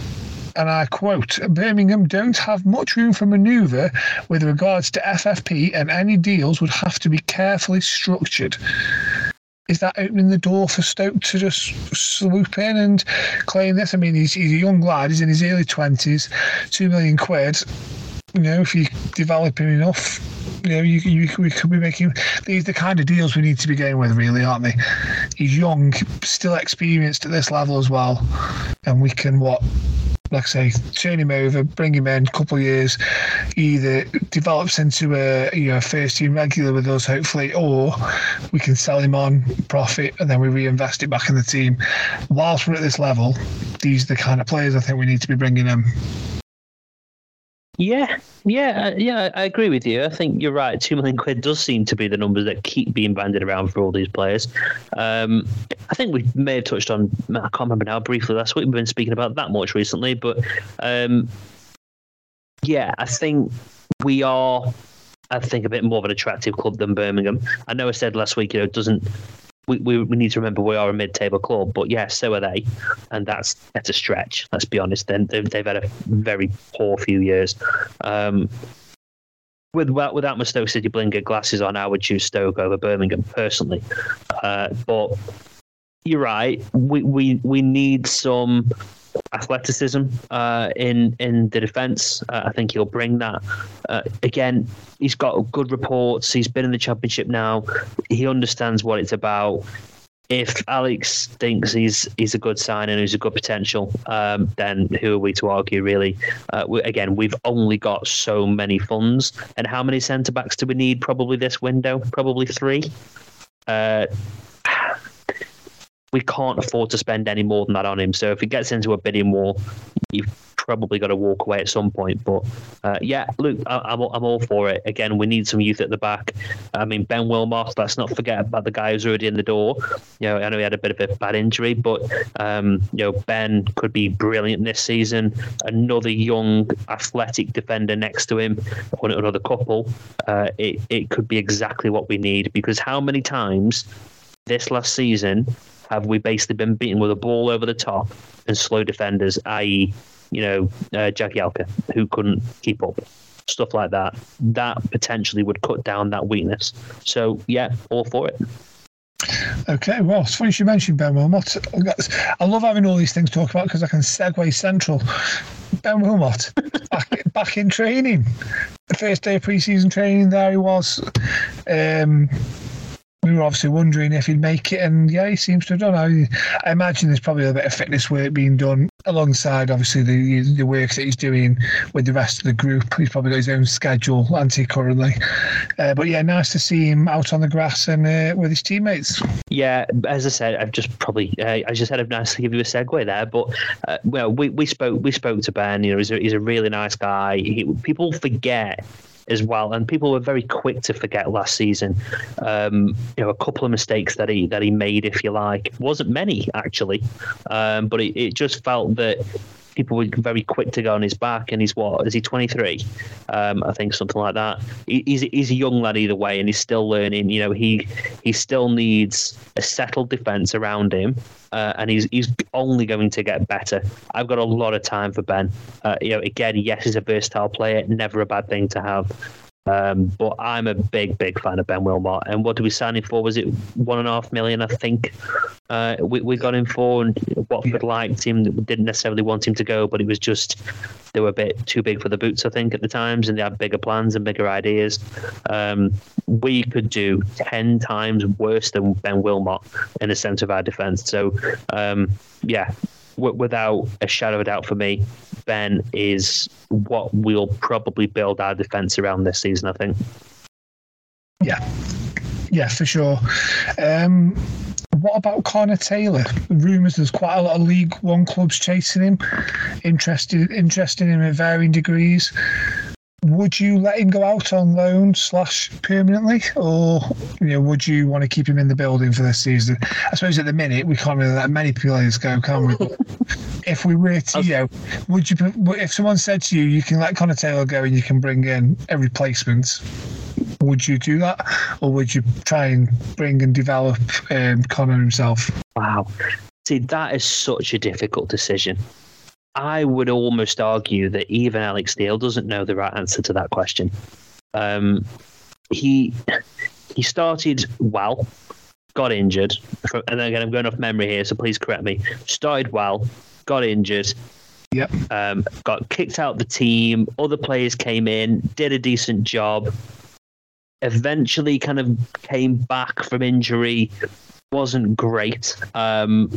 and I quote Birmingham don't have much room for manoeuvre with regards to FFP, and any deals would have to be carefully structured. Is that opening the door for Stoke to just swoop in and claim this? I mean, he's, he's a young lad, he's in his early 20s, two million quid. You know, if you develop him enough, you know, you, you we could be making these the kind of deals we need to be going with, really, aren't they? He's young, still experienced at this level as well, and we can what like I say, turn him over, bring him in, a couple of years, either develops into a you know first team regular with us, hopefully, or we can sell him on profit and then we reinvest it back in the team. Whilst we're at this level, these are the kind of players I think we need to be bringing in. Yeah, yeah, uh, yeah. I agree with you. I think you're right. Two million quid does seem to be the numbers that keep being banded around for all these players. Um, I think we may have touched on. I can't remember now. Briefly last week, we've been speaking about that much recently, but um, yeah, I think we are. I think a bit more of an attractive club than Birmingham. I know I said last week, you know, it doesn't we, we, we need to remember we are a mid-table club, but yes, so are they, and that's that's a stretch. Let's be honest. Then they've, they've had a very poor few years. Um, with, without my Stoke City blinker glasses on, I would choose Stoke over Birmingham personally. Uh, but you're right. We we we need some athleticism uh, in in the defence. Uh, I think he'll bring that. Uh, again, he's got good reports. He's been in the championship now. He understands what it's about. If Alex thinks he's he's a good sign and he's a good potential, um, then who are we to argue? Really, uh, we, again, we've only got so many funds, and how many centre backs do we need? Probably this window, probably three. We can't afford to spend any more than that on him. So if he gets into a bidding war, you've probably got to walk away at some point. But uh, yeah, look, I, am I'm all for it. Again, we need some youth at the back. I mean, Ben Wilmot. Let's not forget about the guy who's already in the door. You know, I know he had a bit of a bad injury, but um, you know, Ben could be brilliant this season. Another young, athletic defender next to him, or another couple. Uh, it it could be exactly what we need because how many times this last season have we basically been beaten with a ball over the top and slow defenders, i.e., you know, uh, Jagielka, who couldn't keep up, stuff like that. That potentially would cut down that weakness. So, yeah, all for it. Okay, well, it's funny you mentioned Ben Wilmot. I love having all these things to talk about because I can segue central. Ben Wilmot, back, back in training. The first day of pre-season training, there he was. Um, we were obviously wondering if he'd make it, and yeah, he seems to have done. I, I imagine there's probably a bit of fitness work being done alongside, obviously, the the work that he's doing with the rest of the group. He's probably got his own schedule, anti currently. Uh, but yeah, nice to see him out on the grass and uh, with his teammates. Yeah, as I said, I've just probably uh, I just had a nice to give you a segue there, but uh, well, we, we spoke we spoke to Ben. You know, he's a, he's a really nice guy. He, people forget as well. And people were very quick to forget last season. Um, you know, a couple of mistakes that he that he made, if you like, wasn't many actually, um, but it, it just felt that people were very quick to go on his back. And he's what is he twenty three? Um, I think something like that. He, he's he's a young lad either way, and he's still learning. You know, he he still needs a settled defense around him. Uh, and he's he's only going to get better. I've got a lot of time for Ben. Uh, you know, again, yes, he's a versatile player, never a bad thing to have. Um, but I'm a big, big fan of Ben Wilmot. And what did we sign him for? Was it one and a half million? I think uh, we we got him for, and Watford liked him. Didn't necessarily want him to go, but it was just they were a bit too big for the boots, I think, at the times, and they had bigger plans and bigger ideas. Um, we could do ten times worse than Ben Wilmot in the centre of our defence. So, um, yeah, w- without a shadow of a doubt for me, Ben is what we'll probably build our defence around this season, I think. Yeah. Yeah, for sure. Um, what about Connor Taylor? Rumours there's quite a lot of League One clubs chasing him, interested interested in him at varying degrees would you let him go out on loan slash permanently, or you know, would you want to keep him in the building for this season? I suppose at the minute we can't really let many players go, can we? if we were to, you know, would you? If someone said to you, you can let Connor Taylor go and you can bring in a replacement, would you do that, or would you try and bring and develop um, Connor himself? Wow, see, that is such a difficult decision I would almost argue that even Alex Neil doesn't know the right answer to that question. Um, he he started well, got injured, and again I'm going off memory here, so please correct me. Started well, got injured. Yep. Um, got kicked out the team. Other players came in, did a decent job. Eventually, kind of came back from injury. Wasn't great. Um,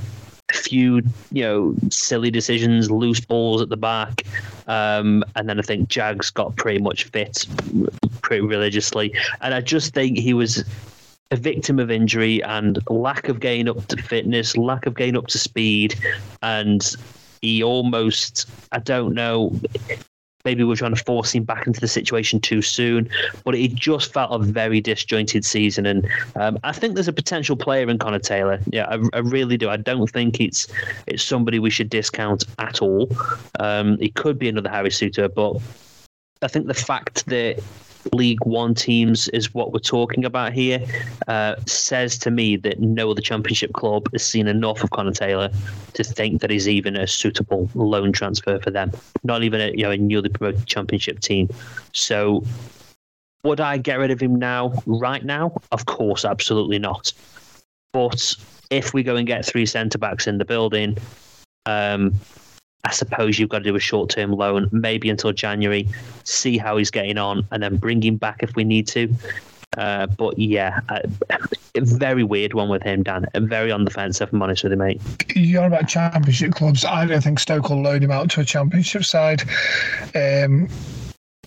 few, you know, silly decisions, loose balls at the back, um, and then I think Jags got pretty much fit pretty religiously, and I just think he was a victim of injury and lack of gain up to fitness, lack of gain up to speed, and he almost, I don't know, maybe we're trying to force him back into the situation too soon. But it just felt a very disjointed season, and um, I think there's a potential player in Connor Taylor. Yeah, I, I, really do. I don't think it's it's somebody we should discount at all. Um, it could be another Harry Souttar, but I think the fact that League One teams is what we're talking about here uh, says to me that no other Championship club has seen enough of Connor Taylor to think that he's even a suitable loan transfer for them. Not even a you know a newly promoted Championship team. So, would I get rid of him now? Right now, of course, absolutely not. But if we go and get three centre backs in the building, um, I suppose you've got to do a short term loan, maybe until January, see how he's getting on, and then bring him back if we need to. Uh, but yeah, a very weird one with him, Dan. Very on the fence, if I'm honest with you, mate. You're about championship clubs. I don't think Stoke will loan him out to a championship side. Um,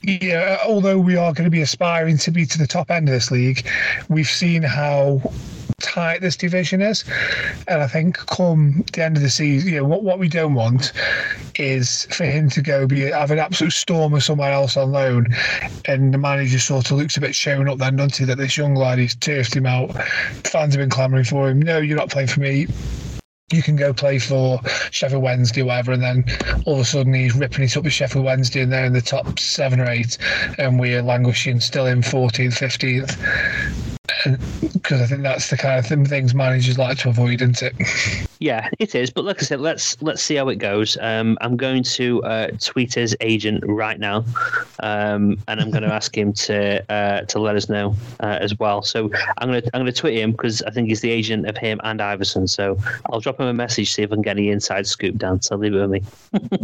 yeah, although we are going to be aspiring to be to the top end of this league, we've seen how tight this division is. And I think come the end of the season, you know, what, what we don't want is for him to go be have an absolute storm or somewhere else on loan and the manager sort of looks a bit shown up then, doesn't he, that this young lad he's turfed him out. Fans have been clamouring for him. No, you're not playing for me you can go play for Sheffield Wednesday whatever, and then all of a sudden he's ripping it up with Sheffield Wednesday and they're in the top seven or eight, and we're languishing still in 14th, 15th because I think that's the kind of things managers like to avoid, isn't it? Yeah, it is. But like I said, let's let's see how it goes. Um, I'm going to uh, tweet his agent right now, um, and I'm going to ask him to uh, to let us know uh, as well. So I'm going to I'm going to tweet him because I think he's the agent of him and Iversen. So I'll drop him a message see if I can get any inside scoop down. So leave it with me.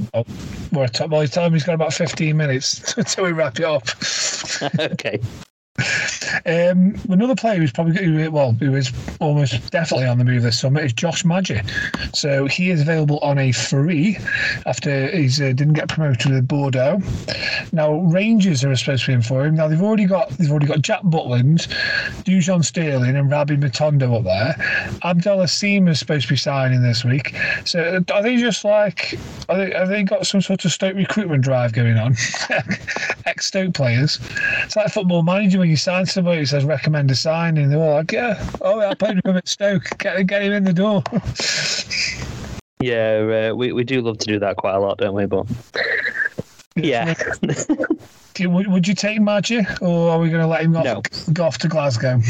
oh, we're at, well, time he's got about 15 minutes until we wrap it up. okay. Um, another player who's probably well, who is almost definitely on the move this summer is Josh Maja. So he is available on a free after he uh, didn't get promoted with Bordeaux. Now Rangers are supposed to be in for him. Now they've already got they've already got Jack Butland, Dujon Sterling, and Rabbi Matondo up there. Abdallah Sima is supposed to be signing this week. So are they just like are they, have they got some sort of Stoke recruitment drive going on? Ex Stoke players. It's like football manager when you sign somebody who says recommend a signing, they're all like, yeah, oh, I played with him at Stoke, get, get him in the door. yeah, uh, we, we do love to do that quite a lot, don't we? But yeah. you, would, would you take Maja, or are we going to let him off, no. go off to Glasgow?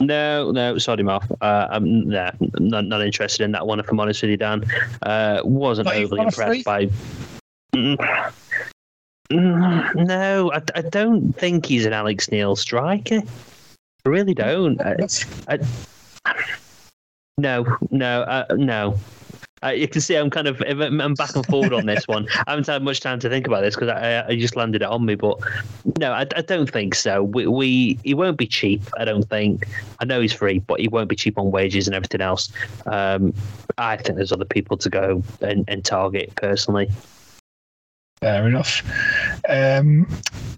No, no, sod him off. Uh, I'm nah, not, not interested in that one, if I'm honest with you, Dan. Uh, wasn't but overly impressed by. No, I, I don't think he's an Alex Neil striker. I really don't. I, I, no, no, uh, no. Uh, you can see I'm kind of I'm back and forward on this one. I haven't had much time to think about this because I, I, just landed it on me. But no, I, I don't think so. We, we, he won't be cheap. I don't think. I know he's free, but he won't be cheap on wages and everything else. Um, I think there's other people to go and, and target personally. Fair enough. Um,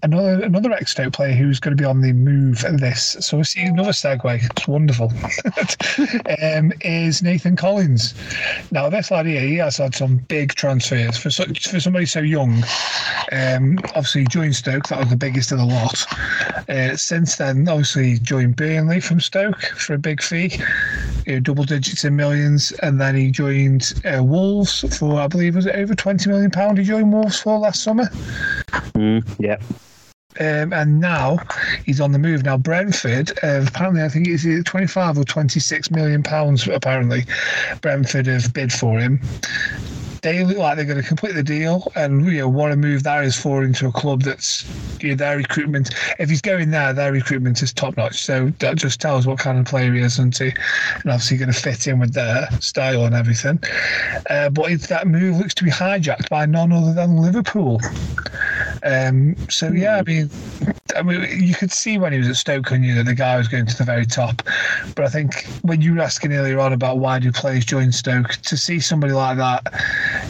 another another ex Stoke player who's going to be on the move this. So we see another segue. It's wonderful. um, is Nathan Collins. Now this lad here, he has had some big transfers for such for somebody so young. Um, obviously joined Stoke. That was the biggest of the lot. Uh, since then, obviously joined Burnley from Stoke for a big fee, you know, double digits in millions, and then he joined uh, Wolves for I believe was it over twenty million pound. He joined Wolves for last summer. Mm, yeah. Um, and now he's on the move. Now Brentford, uh, apparently, I think it's 25 or 26 million pounds. Apparently, Brentford have bid for him they look like they're going to complete the deal and you know want to move Darius Ford into a club that's you know, their recruitment. If he's going there, their recruitment is top notch. So that just tells what kind of player he is, isn't he? And obviously going to fit in with their style and everything. Uh, but that move looks to be hijacked by none other than Liverpool. Um, so yeah, I mean, I mean, you could see when he was at Stoke, and you that the guy was going to the very top. But I think when you were asking earlier on about why do players join Stoke, to see somebody like that,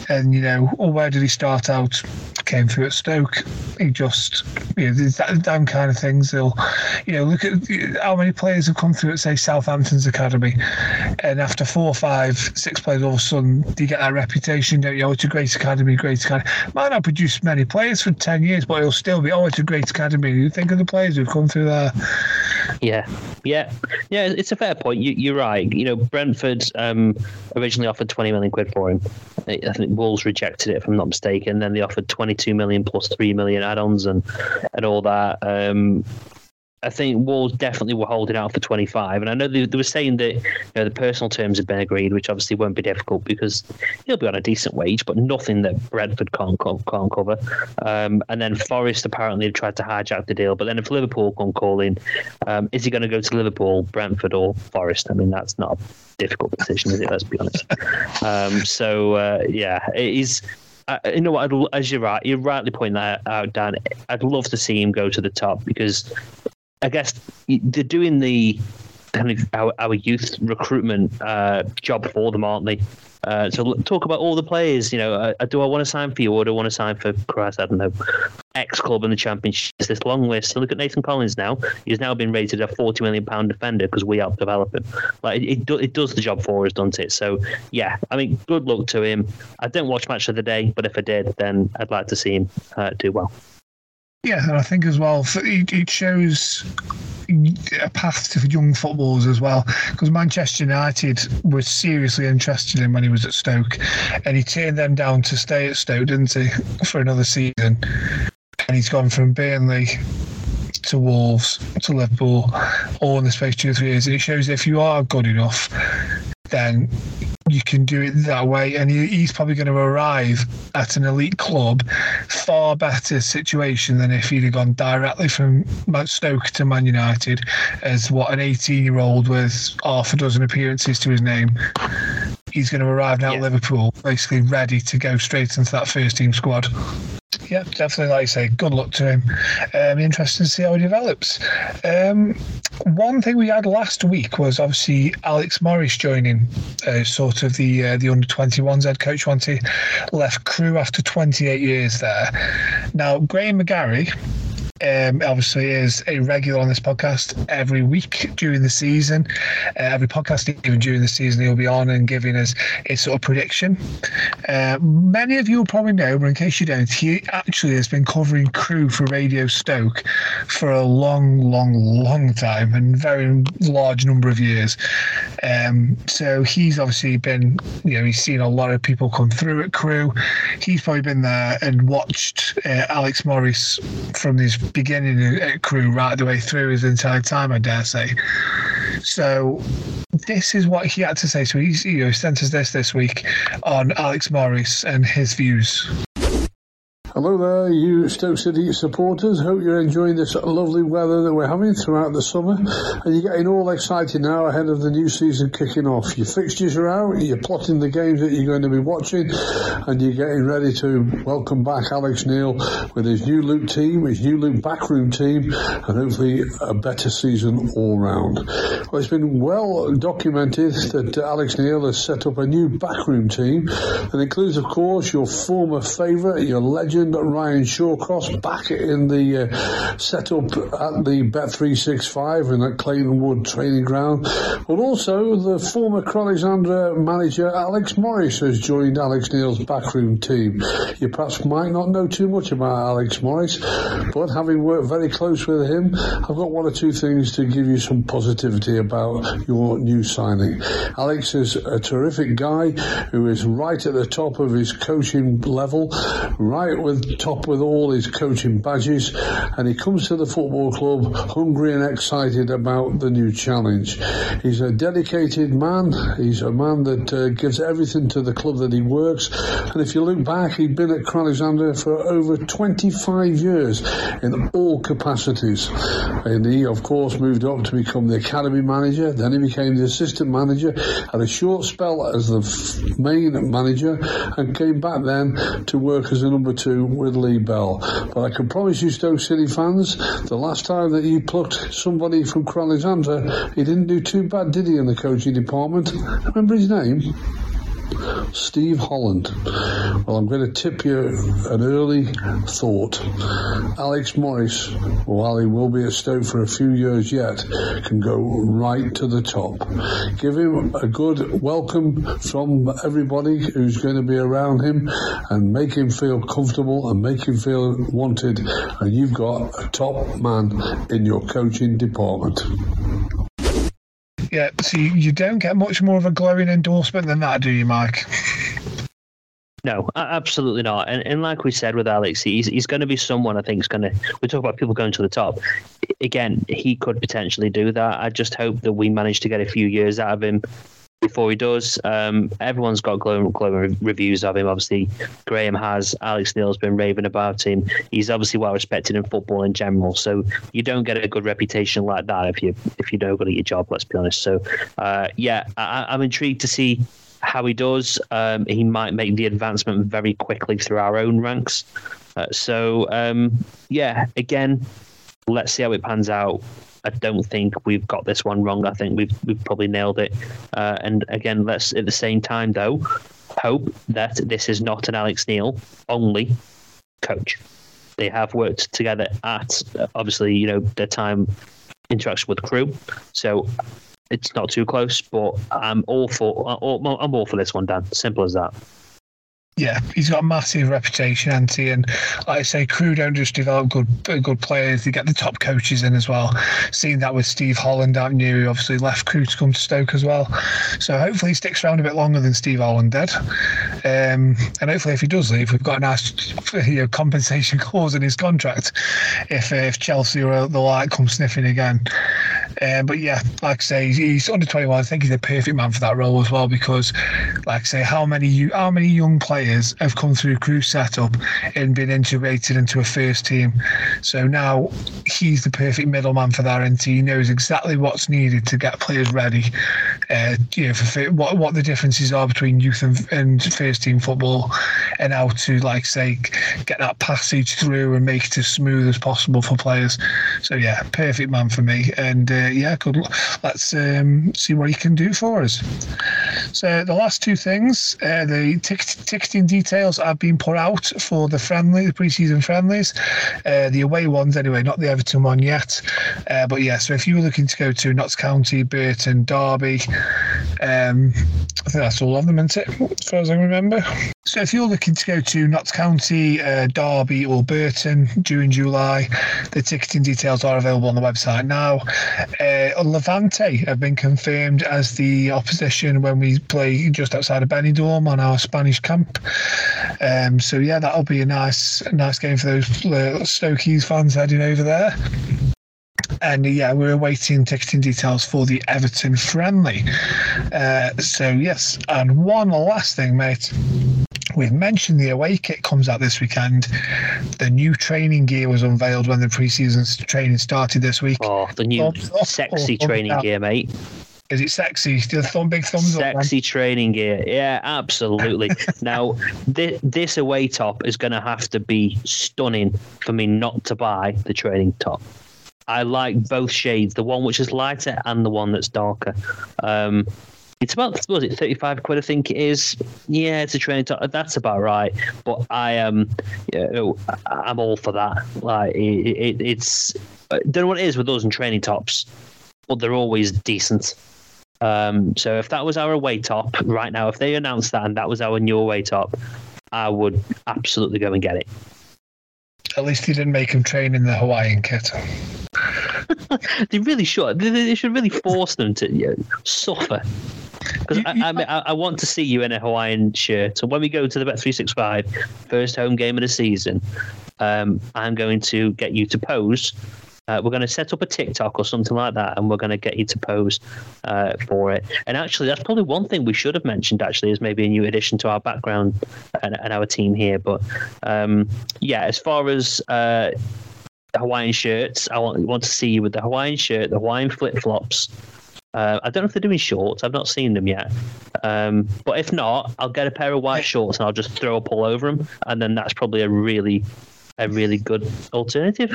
and you know, or where did he start out? Came through at Stoke. He just, you know, that, them kind of things. They'll, you know, look at how many players have come through at say Southampton's academy, and after four, five, six players, all of a sudden do you get that reputation. Don't you? Oh, it's a great academy, great academy. Might not produce many players for ten years, but it'll still be. Oh, it's a great academy. You think of the players who've come through there. Yeah, yeah, yeah. It's a fair point. You, are right. You know, Brentford um, originally offered twenty million quid for him. I think Wolves rejected it, if I'm not mistaken. Then they offered twenty two million plus three million add-ons and and all that. Um, I think Wolves definitely were holding out for 25. And I know they, they were saying that you know, the personal terms have been agreed, which obviously won't be difficult because he'll be on a decent wage, but nothing that Brentford can't, can't cover. Um, and then Forest apparently have tried to hijack the deal. But then if Liverpool come calling, um, is he going to go to Liverpool, Brentford, or Forest? I mean, that's not a difficult decision, is it? Let's be honest. Um, so, uh, yeah, it is uh, you know what? I'd, as you're right, you rightly point that out, Dan. I'd love to see him go to the top because I guess they're doing the kind of our, our youth recruitment uh, job for them, aren't they? Uh, so talk about all the players. You know, uh, do I want to sign for you or do I want to sign for Christ? I don't know. X club in the championship. It's this long list. So look at Nathan Collins now. He's now been rated a forty million pound defender because we helped develop him. Like it, it, do, it, does the job for us, doesn't it? So yeah, I mean, good luck to him. I don't watch match of the day, but if I did, then I'd like to see him uh, do well. Yeah, and I think as well, it shows a path to young footballers as well. Because Manchester United was seriously interested in when he was at Stoke, and he turned them down to stay at Stoke, didn't he, for another season? And he's gone from Burnley to Wolves to Liverpool all in the space of two or three years. And it shows if you are good enough, then you can do it that way. And he's probably going to arrive at an elite club far better situation than if he'd have gone directly from Stoke to Man United as what an 18 year old with half a dozen appearances to his name. He's going to arrive now yeah. at Liverpool, basically ready to go straight into that first team squad. Yeah, definitely. Like I say, good luck to him. Um, interesting to see how he develops. Um, one thing we had last week was obviously Alex Morris joining, uh, sort of the uh, the under 21s head coach once he left Crewe after 28 years there. Now, Graham McGarry um, obviously is a regular on this podcast every week during the season. Uh, every podcast, even during the season, he'll be on and giving us a sort of prediction. Uh, many of you will probably know, but in case you don't, he actually has been covering Crewe for Radio Stoke for a long, long, long time and very large number of years. Um, so he's obviously been, you know, he's seen a lot of people come through at Crewe. He's probably been there and watched uh, Alex Morris from his beginning at Crewe right the way through his entire time, I dare say. So this is what he had to say. So he's, you know, sent us this this week on Alex Morris and his views. Hello there, you Stoke City supporters. Hope you're enjoying this lovely weather that we're having throughout the summer. And you're getting all excited now ahead of the new season kicking off. Your fixtures are out, you're plotting the games that you're going to be watching, and you're getting ready to welcome back Alex Neil with his new Luke team, his new Luke backroom team, and hopefully a better season all round. Well, it's been well documented that Alex Neil has set up a new backroom team that includes, of course, your former favourite, your legend Ryan Shawcross back in the uh, setup at the Bet365 in that Clayton Wood training ground. But also the former Alexandra manager Alex Morris has joined Alex Neil's backroom team. You perhaps might not know too much about Alex Morris, but having worked very close with him, I've got one or two things to give you some positivity about your new signing. Alex is a terrific guy who is right at the top of his coaching level, right with top with all his coaching badges, and he comes to the football club hungry and excited about the new challenge. He's a dedicated man. He's a man that uh, gives everything to the club that he works. And if you look back, he'd been at Alexandra for over 25 years in all capacities. And he, of course, moved up to become the academy manager. Then he became the assistant manager, had a short spell as the main manager, and came back then to work as a number two with Lee Bell. But I can promise you, Stoke City fans, the last time that you plucked somebody from Alexandra, he didn't do too bad, did he, in the coaching department? Remember his name? Steve Holland. Well, I'm going to tip you an early thought. Alex Morris, while he will be at Stoke for a few years yet, can go right to the top. Give him a good welcome from everybody who's going to be around him and make him feel comfortable and make him feel wanted. And you've got a top man in your coaching department. Yeah, so you, you don't get much more of a glowing endorsement than that, do you, Mike? No, absolutely not. And, and like we said with Alex, he's, he's going to be someone I think is going to. We talk about people going to the top. Again, he could potentially do that. I just hope that we manage to get a few years out of him before he does. Um, everyone's got glowing, glowing reviews of him. Obviously, Graham has. Alex Neil's been raving about him. He's obviously well respected in football in general. So you don't get a good reputation like that if you if you don't at your job. Let's be honest. So uh, yeah, I, I'm intrigued to see how he does. Um, he might make the advancement very quickly through our own ranks. Uh, so um, yeah, again, let's see how it pans out. I don't think we've got this one wrong. I think we've we've probably nailed it. Uh, and again, let's at the same time though hope that this is not an Alex Neil only coach. They have worked together at obviously you know their time interaction with Crewe, so it's not too close. But I'm all for I'm all for this one, Dan. Simple as that yeah, he's got a massive reputation, Anti, and like I say, Crewe don't just develop good good players; they get the top coaches in as well. Seen that with Steve Holland, haven't you? He obviously left Crewe to come to Stoke as well. So hopefully he sticks around a bit longer than Steve Holland did. Um, and hopefully, if he does leave, we've got a nice you know, compensation clause in his contract if uh, if Chelsea or the like come sniffing again. Um, but yeah, like I say, he's under 21. I think he's the perfect man for that role as well because, like I say, how many you how many young players have come through Crewe setup and been integrated into a first team? So now he's the perfect middleman for that, and he knows exactly what's needed to get players ready. Uh, you know, for what what the differences are between youth and, and first team football, and how to like say get that passage through and make it as smooth as possible for players. So yeah, perfect man for me, and. Uh, yeah, good. Let's um, see what he can do for us. So the last two things, uh, the details have been put out for the friendly, the pre-season friendlies, uh, the away ones anyway, not the Everton one yet. Uh, but yeah, so if you were looking to go to Notts County, Burton, Derby, um, I think that's all of them, isn't it? As far as I remember. So if you're looking to go to Notts County, uh, Derby, or Burton during July, the ticketing details are available on the website now. Uh, Levante have been confirmed as the opposition when we play just outside of Benidorm on our Spanish camp. Um, so yeah, that'll be a nice, nice game for those uh, Stokies fans heading over there. And yeah, we're awaiting ticketing details for the Everton friendly. Uh, so yes, and one last thing, mate. We've mentioned the away kit comes out this weekend. The new training gear was unveiled when the preseason training started this week. Oh, the new sexy training gear, mate. Is it sexy? Still thumb big thumbs sexy up. Sexy training gear. Yeah, absolutely. now, this, this away top is going to have to be stunning for me not to buy the training top. I like both shades, the one which is lighter and the one that's darker. Um, it's about was it thirty five quid? I think it is. Yeah, it's a training top. That's about right. But I am, um, you know, I'm all for that. Like it, it, it's. I don't know what it is with those in training tops, but they're always decent. Um, so if that was our away top right now, if they announced that and that was our new away top, I would absolutely go and get it. At least he didn't make him train in the Hawaiian kit. they really should. They, they, should really force them to you know, suffer because I, I, mean, I, I, want to see you in a Hawaiian shirt. So when we go to the Bet three six five first home game of the season, um, I'm going to get you to pose. Uh, we're going to set up a TikTok or something like that, and we're going to get you to pose uh, for it. And actually, that's probably one thing we should have mentioned. Actually, is maybe a new addition to our background and, and our team here. But um, yeah, as far as uh, Hawaiian shirts, I want, want to see you with the Hawaiian shirt, the Hawaiian flip flops, Uh, I don't know if they're doing shorts. I've not seen them yet. Um, but if not, I'll get a pair of white shorts and I'll just throw up all over them, and then that's probably a really, a really good alternative.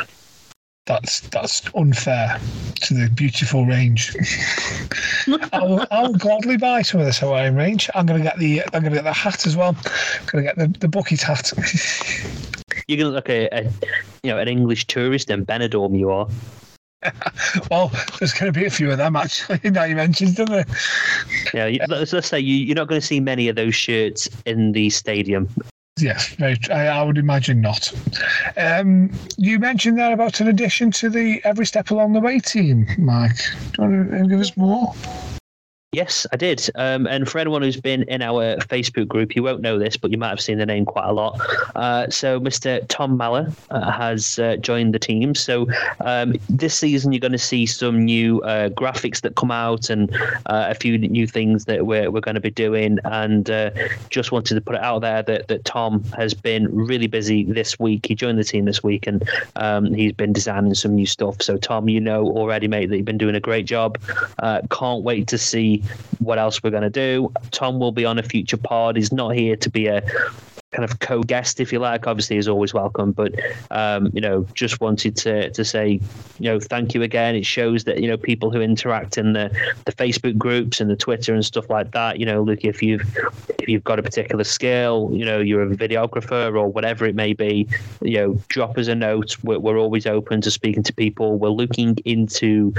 That's that's unfair to the beautiful range. I'll, I'll gladly buy some of this Hawaiian range. I'm gonna get the I'm gonna get the hat as well. I'm gonna get the the bucket hat. You're gonna look like a, a you know an English tourist in Benidorm. You are. well, there's going to be a few of them actually. Now you mentioned them. There. Yeah, let's, let's say you, you're not going to see many of those shirts in the stadium. Yes, very, I, I would imagine not. Um, you mentioned there about an addition to the Every Step Along the Way team, Mike. Do you want to give us more? Yes, I did. Um, and for anyone who's been in our Facebook group, you won't know this, but you might have seen the name quite a lot. Uh, so, Mr. Tom Maller uh, has uh, joined the team. So, um, this season, you're going to see some new uh, graphics that come out and uh, a few new things that we're, we're going to be doing. And uh, just wanted to put it out there that, that Tom has been really busy this week. He joined the team this week and um, he's been designing some new stuff. So, Tom, you know already, mate, that you've been doing a great job. can't wait to see what else we're going to do. Tom will be on a future pod. He's not here to be a kind of co-guest, if you like. Obviously, is always welcome, but um, you know, just wanted to to say, you know, thank you again. It shows that you know people who interact in the the Facebook groups and the Twitter and stuff like that. You know, look if you've if you've got a particular skill, you know, you're a videographer or whatever it may be, you know, drop us a note. We're, we're always open to speaking to people. We're looking into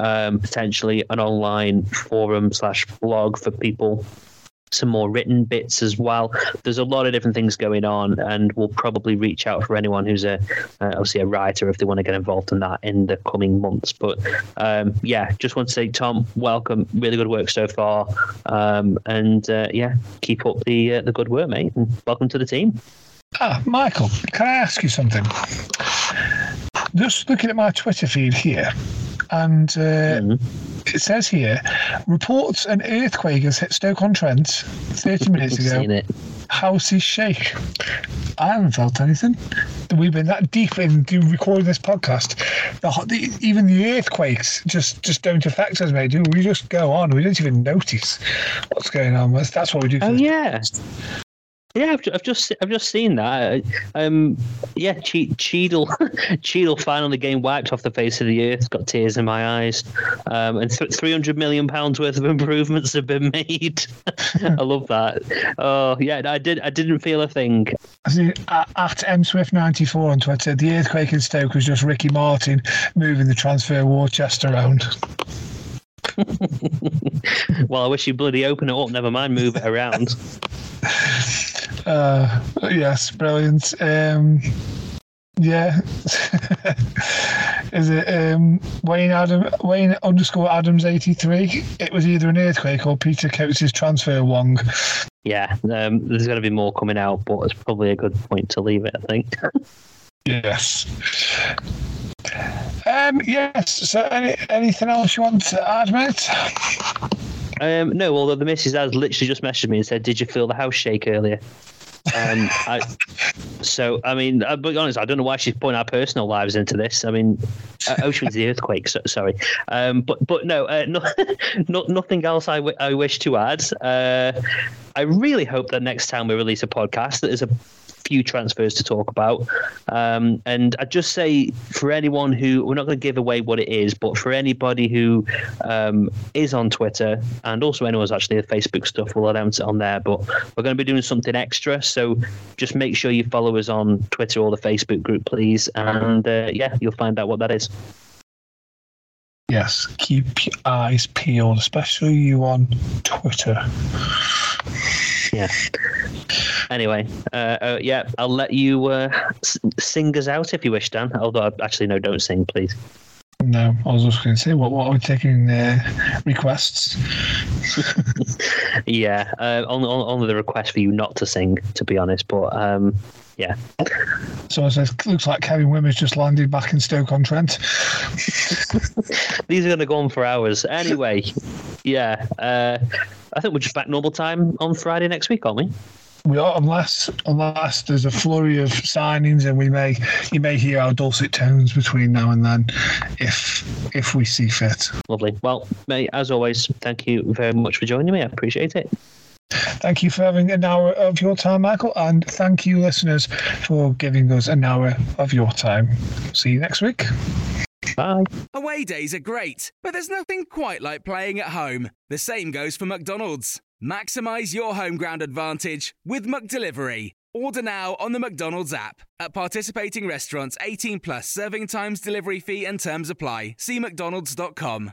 um, potentially an online forum slash blog for people some more written bits as well. There's a lot of different things going on, and we'll probably reach out for anyone who's a uh, obviously a writer if they want to get involved in that in the coming months. But um, yeah, just want to say, Tom, welcome. Really good work so far, um, and uh, yeah, keep up the uh, the good work, mate, and welcome to the team. Ah, Michael, can I ask you something? Just looking at my Twitter feed here, and uh, mm-hmm. It says here reports an earthquake has hit Stoke on Trent 30 minutes ago. Houses shake. I haven't felt anything. We've been that deep in recording this podcast. The, the, even the earthquakes just just don't affect us, mate. Do we just go on? We don't even notice what's going on. That's, that's what we do. Oh yeah. Yeah, I've, I've just I've just seen that. Um, yeah, che- Cheadle Cheadle finally getting wiped off the face of the earth. Got tears in my eyes, um, and th- three hundred million pounds worth of improvements have been made. I love that. Oh yeah, I did. I didn't feel a thing. At M Swift ninety four on Twitter, the earthquake in Stoke was just Ricky Martin moving the transfer war chest around. well, I wish you bloody open it up. Never mind, move it around. Uh, yes, brilliant. Um, yeah. Is it um, Wayne Adam Wayne underscore Adams eighty three? It was either an earthquake or Peter Coates' transfer wong. Yeah, um, there's going to be more coming out, but it's probably a good point to leave it. I think. yes. Um, yes. So, any, anything else you want to add, mate? Um, no, although the missus has literally just messaged me and said, "Did you feel the house shake earlier?" Um, I, so, I mean, I'll be honest, I don't know why she's putting our personal lives into this. I mean, oh, she was the earthquake, so, sorry. Um, but but no, uh, no, no, nothing else I, w- I wish to add. Uh, I really hope that next time we release a podcast, that there's a few transfers to talk about. Um, and I'd just say for anyone who, we're not going to give away what it is, but for anybody who um, is on Twitter and also anyone who's actually the Facebook stuff, we'll announce it on there. But we're going to be doing something extra. So just make sure you follow us on Twitter or the Facebook group, please. And uh, yeah, you'll find out what that is. Yes, keep your eyes peeled, especially you on Twitter. Yeah. Anyway, uh, uh, yeah, I'll let you uh, sing us out if you wish, Dan. Although, actually, no, don't sing, please. No, I was just going to say, what, what are we taking uh, requests? yeah, uh, only, only the request for you not to sing, to be honest. But um, yeah. So it looks like Kevin Wimmer's just landed back in Stoke on Trent. These are going to go on for hours. Anyway, yeah. Uh, I think we're just back normal time on Friday next week, aren't we? we are unless unless there's a flurry of signings and we may you may hear our dulcet tones between now and then if if we see fit. Lovely. Well, mate, as always, thank you very much for joining me. I appreciate it. Thank you for having an hour of your time, Michael, and thank you, listeners, for giving us an hour of your time. See you next week. Bye. Away days are great, but there's nothing quite like playing at home. The same goes for McDonald's. Maximize your home ground advantage with McDelivery. Order now on the McDonald's app. At participating restaurants, 18 plus serving times, delivery fee, and terms apply. See McDonald's.com.